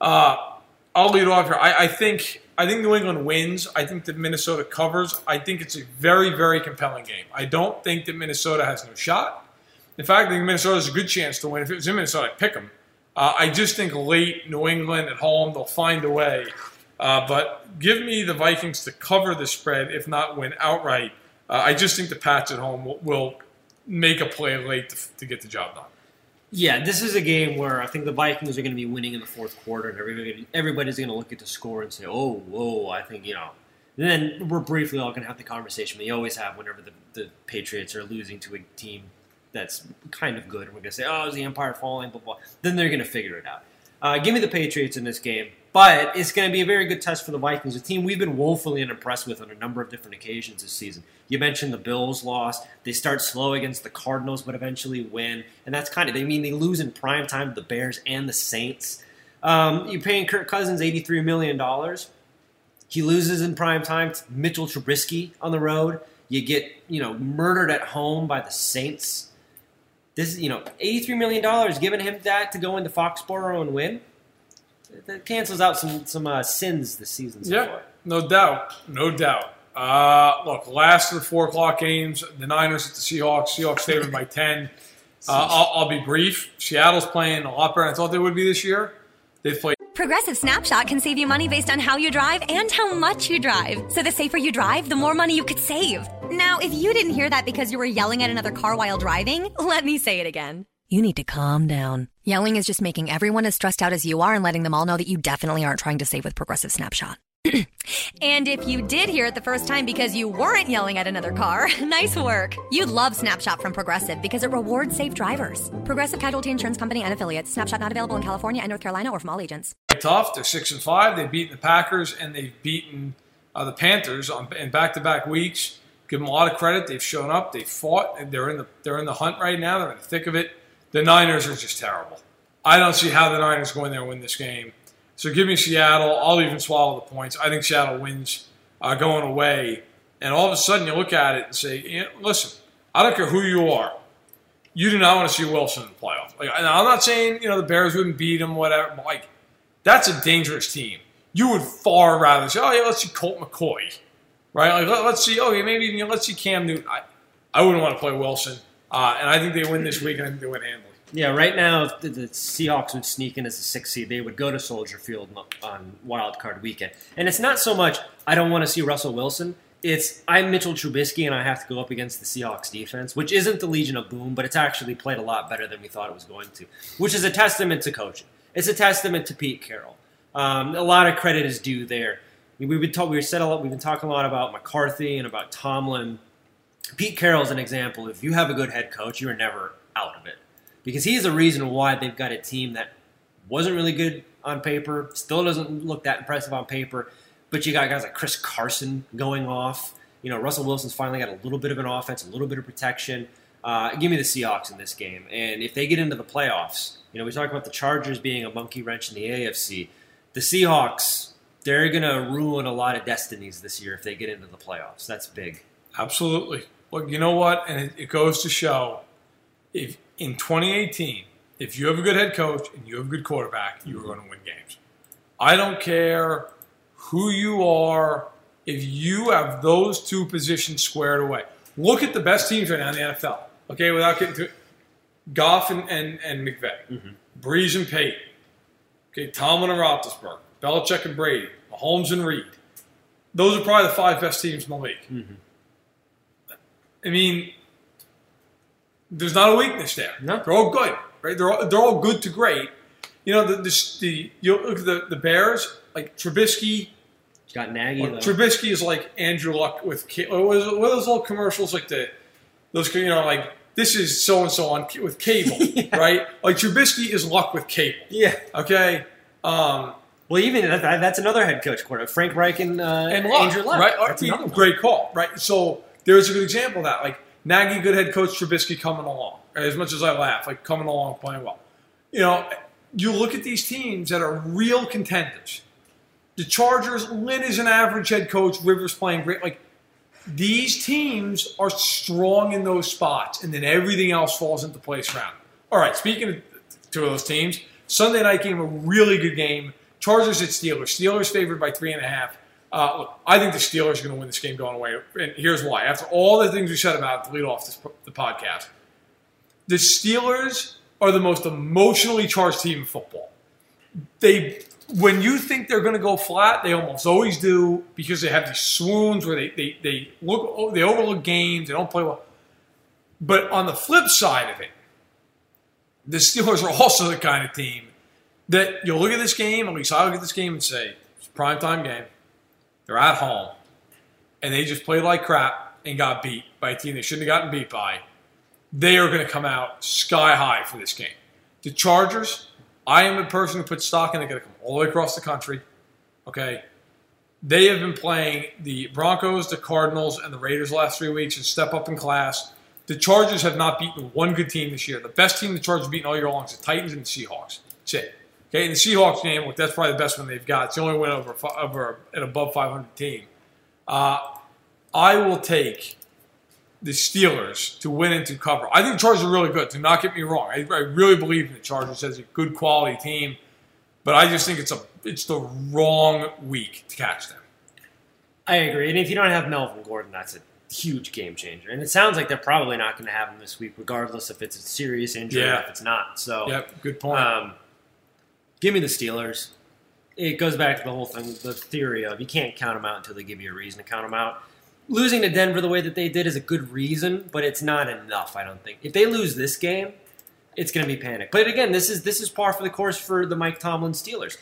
[SPEAKER 3] Uh, I'll lead off here. I, I think I think New England wins. I think that Minnesota covers. I think it's a very very compelling game. I don't think that Minnesota has no shot. In fact, I think Minnesota has a good chance to win. If it was in Minnesota, I'd pick them. Uh, I just think late New England at home they'll find a way. Uh, but give me the Vikings to cover the spread, if not win outright. Uh, I just think the Pats at home will, will make a play late to, to get the job done.
[SPEAKER 4] Yeah, this is a game where I think the Vikings are going to be winning in the fourth quarter, and everybody, everybody's going to look at the score and say, "Oh, whoa!" I think you know. And then we're briefly all going to have the conversation we always have whenever the, the Patriots are losing to a team that's kind of good, we're going to say, "Oh, is the empire falling?" Blah blah. Then they're going to figure it out. Uh, give me the Patriots in this game, but it's going to be a very good test for the Vikings, a team we've been woefully unimpressed with on a number of different occasions this season. You mentioned the Bills lost; they start slow against the Cardinals, but eventually win, and that's kind of. I mean, they lose in prime time to the Bears and the Saints. Um, you're paying Kirk Cousins eighty-three million dollars. He loses in prime time to Mitchell Trubisky on the road. You get you know murdered at home by the Saints. This is, you know, $83 million, giving him that to go into Foxborough and win. That cancels out some some uh, sins this season so
[SPEAKER 3] Yeah,
[SPEAKER 4] far.
[SPEAKER 3] no doubt, no doubt. Uh, look, last of the four o'clock games, the Niners at the Seahawks. Seahawks favored by ten. Uh, I'll, I'll be brief. Seattle's playing a lot better than I thought they would be this year. They've played
[SPEAKER 9] Progressive Snapshot can save you money based on how you drive and how much you drive. So the safer you drive, the more money you could save. Now, if you didn't hear that because you were yelling at another car while driving, let me say it again. You need to calm down. Yelling is just making everyone as stressed out as you are and letting them all know that you definitely aren't trying to save with Progressive Snapshot. And if you did hear it the first time because you weren't yelling at another car, nice work. You'd love Snapshot from Progressive because it rewards safe drivers. Progressive Casualty Insurance Company and affiliates. Snapshot not available in California and North Carolina or from all agents.
[SPEAKER 3] tough. They're six and five. They've beaten the Packers and they've beaten uh, the Panthers on in back-to-back weeks. Give them a lot of credit. They've shown up. They fought. And they're in the they're in the hunt right now. They're in the thick of it. The Niners are just terrible. I don't see how the Niners go in there and win this game. So give me Seattle. I'll even swallow the points. I think Seattle wins uh, going away. And all of a sudden, you look at it and say, "Listen, I don't care who you are. You do not want to see Wilson in the playoffs." Like, I'm not saying you know the Bears wouldn't beat him, whatever. But like, that's a dangerous team. You would far rather say, "Oh yeah, let's see Colt McCoy," right? Like, let, us see. Oh yeah, maybe you know, let's see Cam Newton. I, I wouldn't want to play Wilson, uh, and I think they win this week, and I think they win handily.
[SPEAKER 4] Yeah, right now the, the Seahawks would sneak in as a six seed. They would go to Soldier Field on Wild Card Weekend, and it's not so much I don't want to see Russell Wilson. It's I'm Mitchell Trubisky, and I have to go up against the Seahawks defense, which isn't the Legion of Boom, but it's actually played a lot better than we thought it was going to, which is a testament to coaching. It's a testament to Pete Carroll. Um, a lot of credit is due there. We've been we said a lot, we've been talking a lot about McCarthy and about Tomlin. Pete Carroll's an example. If you have a good head coach, you're never out of it because he's the reason why they've got a team that wasn't really good on paper, still doesn't look that impressive on paper, but you got guys like Chris Carson going off. You know, Russell Wilson's finally got a little bit of an offense, a little bit of protection. Uh, give me the Seahawks in this game. And if they get into the playoffs, you know, we talk about the Chargers being a monkey wrench in the AFC. The Seahawks, they're going to ruin a lot of destinies this year if they get into the playoffs. That's big.
[SPEAKER 3] Absolutely. Look, you know what? And it, it goes to show if in 2018, if you have a good head coach and you have a good quarterback, you are going to win games. I don't care who you are, if you have those two positions squared away. Look at the best teams right now in the NFL. Okay, without getting to it. Goff and, and, and McVay, mm-hmm. Brees and Payton, okay, Tomlin and Roethlisberger, Belichick and Brady, Mahomes and Reid. Those are probably the five best teams in the league. Mm-hmm. I mean, there's not a weakness there.
[SPEAKER 4] No.
[SPEAKER 3] They're all good, right? They're all, they're all good to great. You know, the, the, the you look at the, the Bears, like Trubisky.
[SPEAKER 4] Got Nagy.
[SPEAKER 3] Well, Trubisky is like Andrew Luck with what, are those little commercials like the those you know like this is so and so on with cable, yeah. right? Like Trubisky is Luck with cable.
[SPEAKER 4] Yeah.
[SPEAKER 3] Okay. Um,
[SPEAKER 4] well, even that, that's another head coach quarterback, Frank Reich and, uh, and Luck, Andrew Luck.
[SPEAKER 3] Right. That's another great call, right? So there's a good example of that. Like Nagy, good head coach, Trubisky coming along. As much as I laugh, like coming along, playing well. You know, you look at these teams that are real contenders. The Chargers, Lynn is an average head coach. Rivers playing great. Like these teams are strong in those spots, and then everything else falls into place around. All right, speaking of two of those teams, Sunday night game, a really good game. Chargers at Steelers. Steelers favored by three and a half. Uh, look, I think the Steelers are going to win this game going away, and here's why. After all the things we said about to lead off this, the podcast, the Steelers are the most emotionally charged team in football. They, when you think they're going to go flat, they almost always do because they have these swoons where they, they, they look they overlook games, they don't play well. But on the flip side of it, the Steelers are also the kind of team that you'll look at this game, at least I'll look at this game and say, it's a prime time game they're at home, and they just played like crap and got beat by a team they shouldn't have gotten beat by. They are going to come out sky high for this game. The Chargers, I am a person who puts stock in. They're going to come all the way across the country. Okay, they have been playing the Broncos, the Cardinals, and the Raiders the last three weeks and step up in class. The Chargers have not beaten one good team this year. The best team the Chargers have beaten all year long is the Titans and the Seahawks. That's it. Okay, in the Seahawks game, look, that's probably the best one they've got. It's the only win over over an above 500 team. Uh, I will take the Steelers to win and to cover. I think the Chargers are really good. Do not get me wrong. I, I really believe in the Chargers as a good quality team, but I just think it's a it's the wrong week to catch them.
[SPEAKER 4] I agree, and if you don't have Melvin Gordon, that's a huge game changer. And it sounds like they're probably not going to have him this week, regardless if it's a serious injury yeah. or if it's not. So,
[SPEAKER 3] yep, good point. Um,
[SPEAKER 4] Give me the Steelers. It goes back to the whole thing, the theory of you can't count them out until they give you a reason to count them out. Losing to Denver the way that they did is a good reason, but it's not enough. I don't think. If they lose this game, it's going to be panic. But again, this is this is par for the course for the Mike Tomlin Steelers.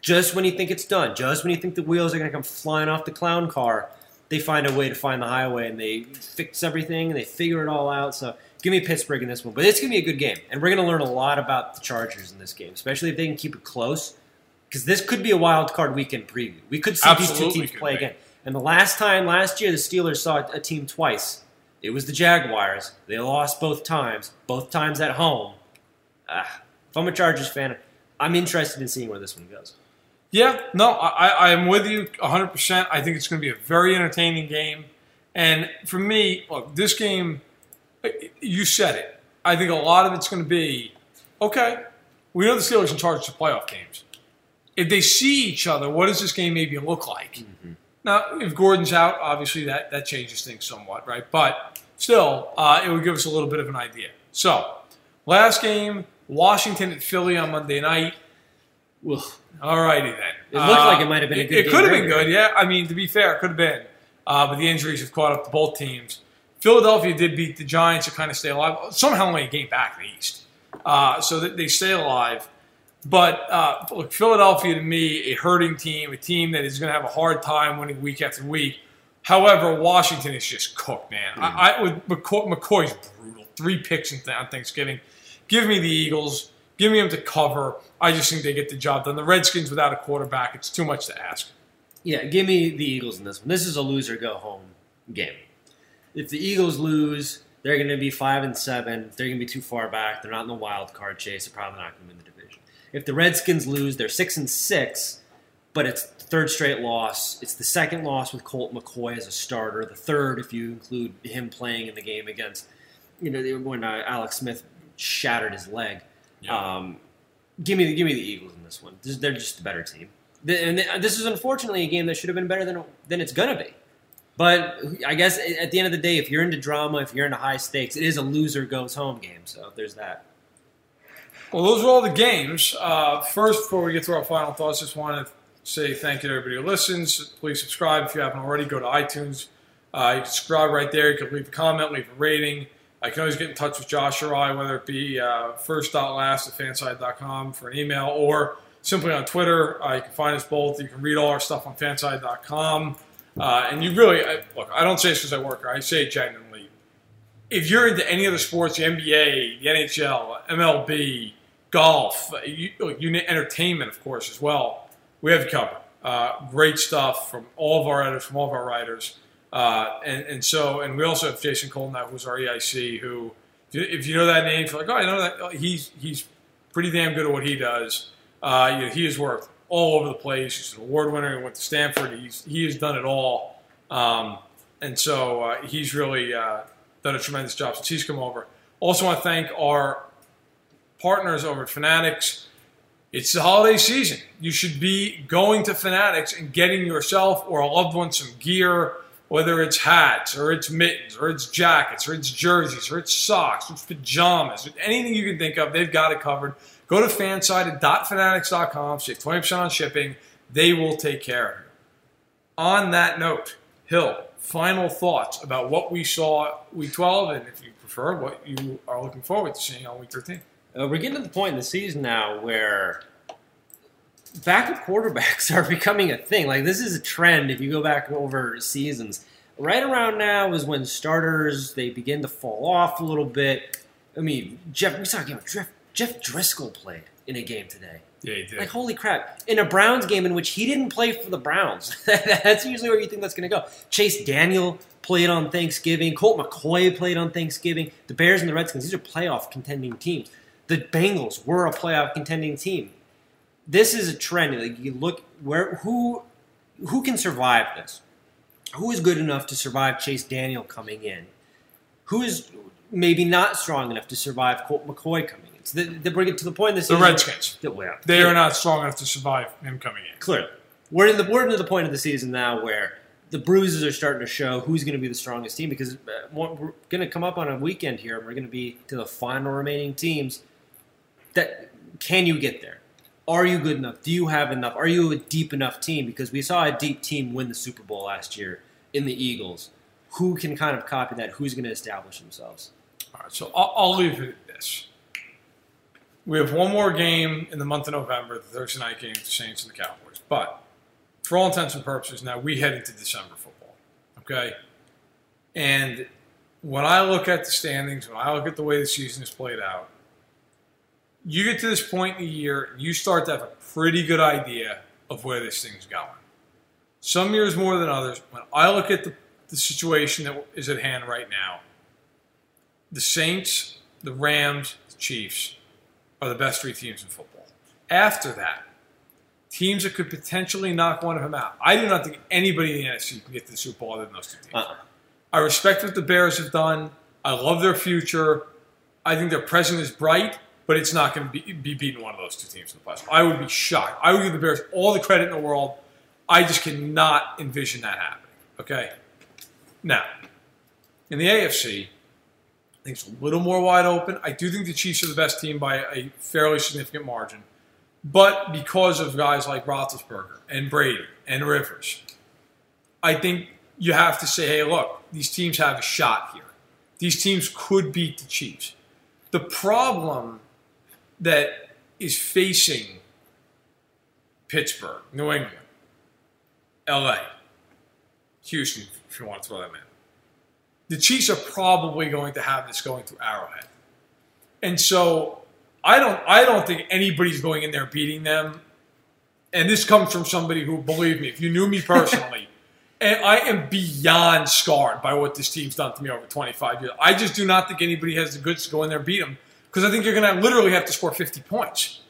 [SPEAKER 4] Just when you think it's done, just when you think the wheels are going to come flying off the clown car, they find a way to find the highway and they fix everything and they figure it all out. So Give me Pittsburgh in this one, but it's going to be a good game, and we're going to learn a lot about the Chargers in this game, especially if they can keep it close. Because this could be a wild card weekend preview. We could see Absolutely these two teams play be. again. And the last time last year, the Steelers saw a team twice. It was the Jaguars. They lost both times, both times at home. Ah, if I'm a Chargers fan, I'm interested in seeing where this one goes.
[SPEAKER 3] Yeah, no, I, I'm with you 100%. I think it's going to be a very entertaining game. And for me, look, this game you said it. I think a lot of it's going to be okay. We know the Steelers in charge of playoff games. If they see each other, what does this game maybe look like? Mm-hmm. Now, if Gordon's out, obviously that that changes things somewhat, right? But still, uh, it would give us a little bit of an idea. So, last game, Washington at Philly on Monday night. Well, All righty then.
[SPEAKER 4] It looked uh, like it might have been a good.
[SPEAKER 3] It, it could have been good, yeah. I mean, to be fair, it could have been, uh, but the injuries have caught up to both teams. Philadelphia did beat the Giants to kind of stay alive. Somehow only a game back in the East. Uh, so that they stay alive. But uh, look, Philadelphia to me, a hurting team, a team that is going to have a hard time winning week after week. However, Washington is just cooked, man. Mm. I, I with McCoy, McCoy's brutal. three picks on Thanksgiving. Give me the Eagles. Give me them to cover. I just think they get the job done. The Redskins without a quarterback, it's too much to ask.
[SPEAKER 4] Yeah, give me the Eagles in this one. This is a loser go home game. If the Eagles lose, they're going to be five and seven. They're going to be too far back. They're not in the wild card chase. They're probably not going to win the division. If the Redskins lose, they're six and six, but it's third straight loss. It's the second loss with Colt McCoy as a starter. The third, if you include him playing in the game against, you know, when uh, Alex Smith shattered his leg. Yeah. Um, give me the give me the Eagles in this one. They're just a better team. And this is unfortunately a game that should have been better than than it's gonna be. But I guess at the end of the day, if you're into drama, if you're into high stakes, it is a loser goes home game. So there's that.
[SPEAKER 3] Well, those are all the games. Uh, first, before we get to our final thoughts, just want to say thank you to everybody who listens. Please subscribe if you haven't already. Go to iTunes. Uh, you can subscribe right there. You can leave a comment, leave a rating. I can always get in touch with Josh or I, whether it be uh, first.last at fansided.com for an email or simply on Twitter. Uh, you can find us both. You can read all our stuff on fansided.com. Uh, and you really, I, look, I don't say this because I work here. I say it genuinely. If you're into any other sports, the NBA, the NHL, MLB, golf, you, you entertainment, of course, as well, we have you covered. Uh, great stuff from all of our editors, from all of our writers. Uh, and, and so, and we also have Jason Cole now, who's our EIC, who, if you know that name, you're like, oh, I know that. He's, he's pretty damn good at what he does. Uh, you know, he has worked all over the place. He's an award winner. He went to Stanford. He's he has done it all, um, and so uh, he's really uh, done a tremendous job since he's come over. Also, want to thank our partners over at Fanatics. It's the holiday season. You should be going to Fanatics and getting yourself or a loved one some gear, whether it's hats or it's mittens or it's jackets or it's jerseys or it's socks or it's pajamas, anything you can think of, they've got it covered. Go to fanside.fanatics.com, save 20% on shipping. They will take care of you. On that note, Hill, final thoughts about what we saw week 12, and if you prefer, what you are looking forward to seeing on week 13.
[SPEAKER 4] Uh, we're getting to the point in the season now where backup quarterbacks are becoming a thing. Like, this is a trend if you go back over seasons. Right around now is when starters they begin to fall off a little bit. I mean, Jeff, we saw a game of Jeff Jeff Driskel played in a game today.
[SPEAKER 3] Yeah, he did.
[SPEAKER 4] Like, holy crap. In a Browns game in which he didn't play for the Browns. that's usually where you think that's going to go. Chase Daniel played on Thanksgiving. Colt McCoy played on Thanksgiving. The Bears and the Redskins, these are playoff contending teams. The Bengals were a playoff contending team. This is a trend. Like you look where who who can survive this? Who is good enough to survive Chase Daniel coming in? Who is maybe not strong enough to survive Colt McCoy coming in? They, they bring it to the point this
[SPEAKER 3] the Redskins.
[SPEAKER 4] That, well,
[SPEAKER 3] they are not strong enough to survive him coming in.
[SPEAKER 4] Clearly, we're in the we're into the point of the season now where the bruises are starting to show who's going to be the strongest team because uh, we're going to come up on a weekend here and we're going to be to the final remaining teams. That can you get there? Are you good enough? Do you have enough? Are you a deep enough team? Because we saw a deep team win the Super Bowl last year in the Eagles. Who can kind of copy that? Who's going to establish themselves?
[SPEAKER 3] All right, so I'll, I'll leave it at this. We have one more game in the month of November, the Thursday night game, the Saints and the Cowboys. But for all intents and purposes, now we head into December football. Okay? And when I look at the standings, when I look at the way the season is played out, you get to this point in the year, you start to have a pretty good idea of where this thing's going. Some years more than others. When I look at the, the situation that is at hand right now, the Saints, the Rams, the Chiefs, are the best three teams in football. After that, teams that could potentially knock one of them out. I do not think anybody in the NFC can get to the Super Bowl other than those two teams. Uh-uh. I respect what the Bears have done. I love their future. I think their present is bright, but it's not going to be, be beating one of those two teams in the playoffs. I would be shocked. I would give the Bears all the credit in the world. I just cannot envision that happening. Okay? Now, in the AFC, think it's a little more wide open. I do think the Chiefs are the best team by a fairly significant margin. But because of guys like Roethlisberger and Brady and Rivers, I think you have to say, hey, look, these teams have a shot here. These teams could beat the Chiefs. The problem that is facing Pittsburgh, New England, LA, Houston, if you want to throw them in, the Chiefs are probably going to have this going to Arrowhead. And so I don't I don't think anybody's going in there beating them. And this comes from somebody who, believe me, if you knew me personally, and I am beyond scarred by what this team's done to me over 25 years. I just do not think anybody has the goods to go in there and beat them because I think you're going to literally have to score 50 points.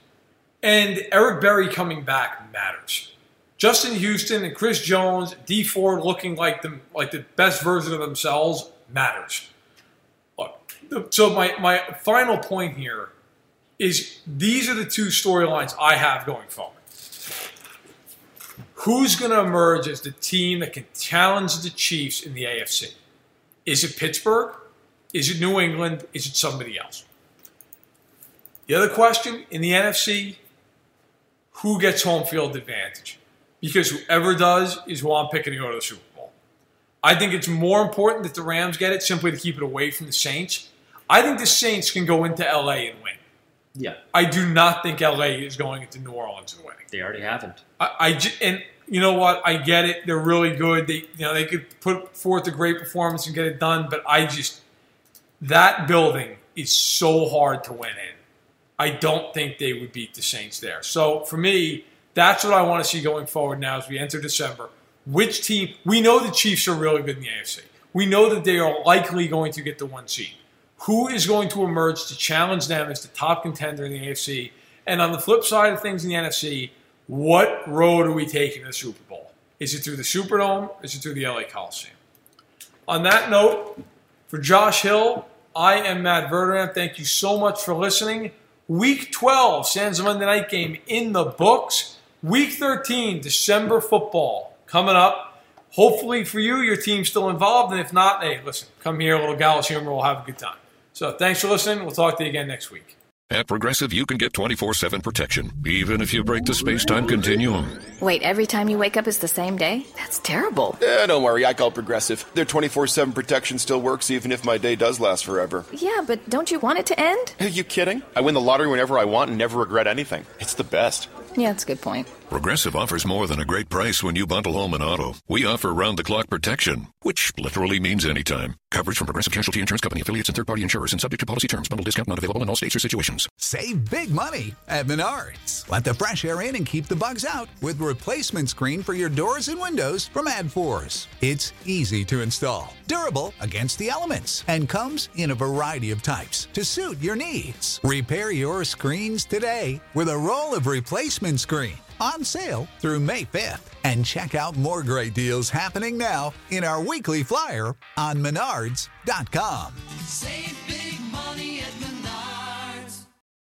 [SPEAKER 3] And Eric Berry coming back matters. Justin Houston and Chris Jones, Dee Ford looking like the like the best version of themselves matters. Look, so my my final point here is these are the two storylines I have going forward. Who's going to emerge as the team that can challenge the Chiefs in the AFC? Is it Pittsburgh? Is it New England? Is it somebody else? The other question in the NFC who gets home field advantage? Because whoever does is who I'm picking to go to the Super Bowl. I think it's more important that the Rams get it simply to keep it away from the Saints. I think the Saints can go into LA and win.
[SPEAKER 4] Yeah.
[SPEAKER 3] I do not think LA is going into New Orleans and winning.
[SPEAKER 4] They already haven't.
[SPEAKER 3] I, I and you know what? I get it. They're really good. They you know they could put forth a great performance and get it done, but I just that building is so hard to win in. I don't think they would beat the Saints there. So for me, that's what I want to see going forward now as we enter December. Which team? We know the Chiefs are really good in the AFC. We know that they are likely going to get the one seed. Who is going to emerge to challenge them as the top contender in the AFC? And on the flip side of things in the NFC, what road are we taking to the Super Bowl? Is it through the Superdome? Is it through the LA Coliseum? On that note, for Josh Hill, I am Matt Verderame. Thank you so much for listening. Week 12, Sands Monday night game in the books. Week 13, December football coming up. Hopefully for you, your team's still involved. And if not, hey, listen, come here, a little gallows humor. We'll have a good time. So thanks for listening. We'll talk to you again next week.
[SPEAKER 6] At Progressive, you can get 24 7 protection, even if you break the space time continuum.
[SPEAKER 10] Wait, every time you wake up is the same day? That's terrible.
[SPEAKER 11] Eh, don't worry, I call Progressive. Their 24 7 protection still works even if my day does last forever.
[SPEAKER 10] Yeah, but don't you want it to end?
[SPEAKER 11] Are you kidding? I win the lottery whenever I want and never regret anything. It's the best.
[SPEAKER 10] Yeah, that's a good point.
[SPEAKER 6] Progressive offers more than a great price when you bundle home and auto. We offer round the clock protection, which literally means anytime. Coverage from Progressive Casualty Insurance Company affiliates and third party insurers and subject to policy terms. Bundle discount not available in all states or situations.
[SPEAKER 12] Save big money at Menards. Let the fresh air in and keep the bugs out with replacement screen for your doors and windows from ADFORS. It's easy to install, durable against the elements, and comes in a variety of types to suit your needs. Repair your screens today with a roll of replacement screen on sale through May 5th. And check out more great deals happening now in our weekly flyer on menards.com.
[SPEAKER 13] Save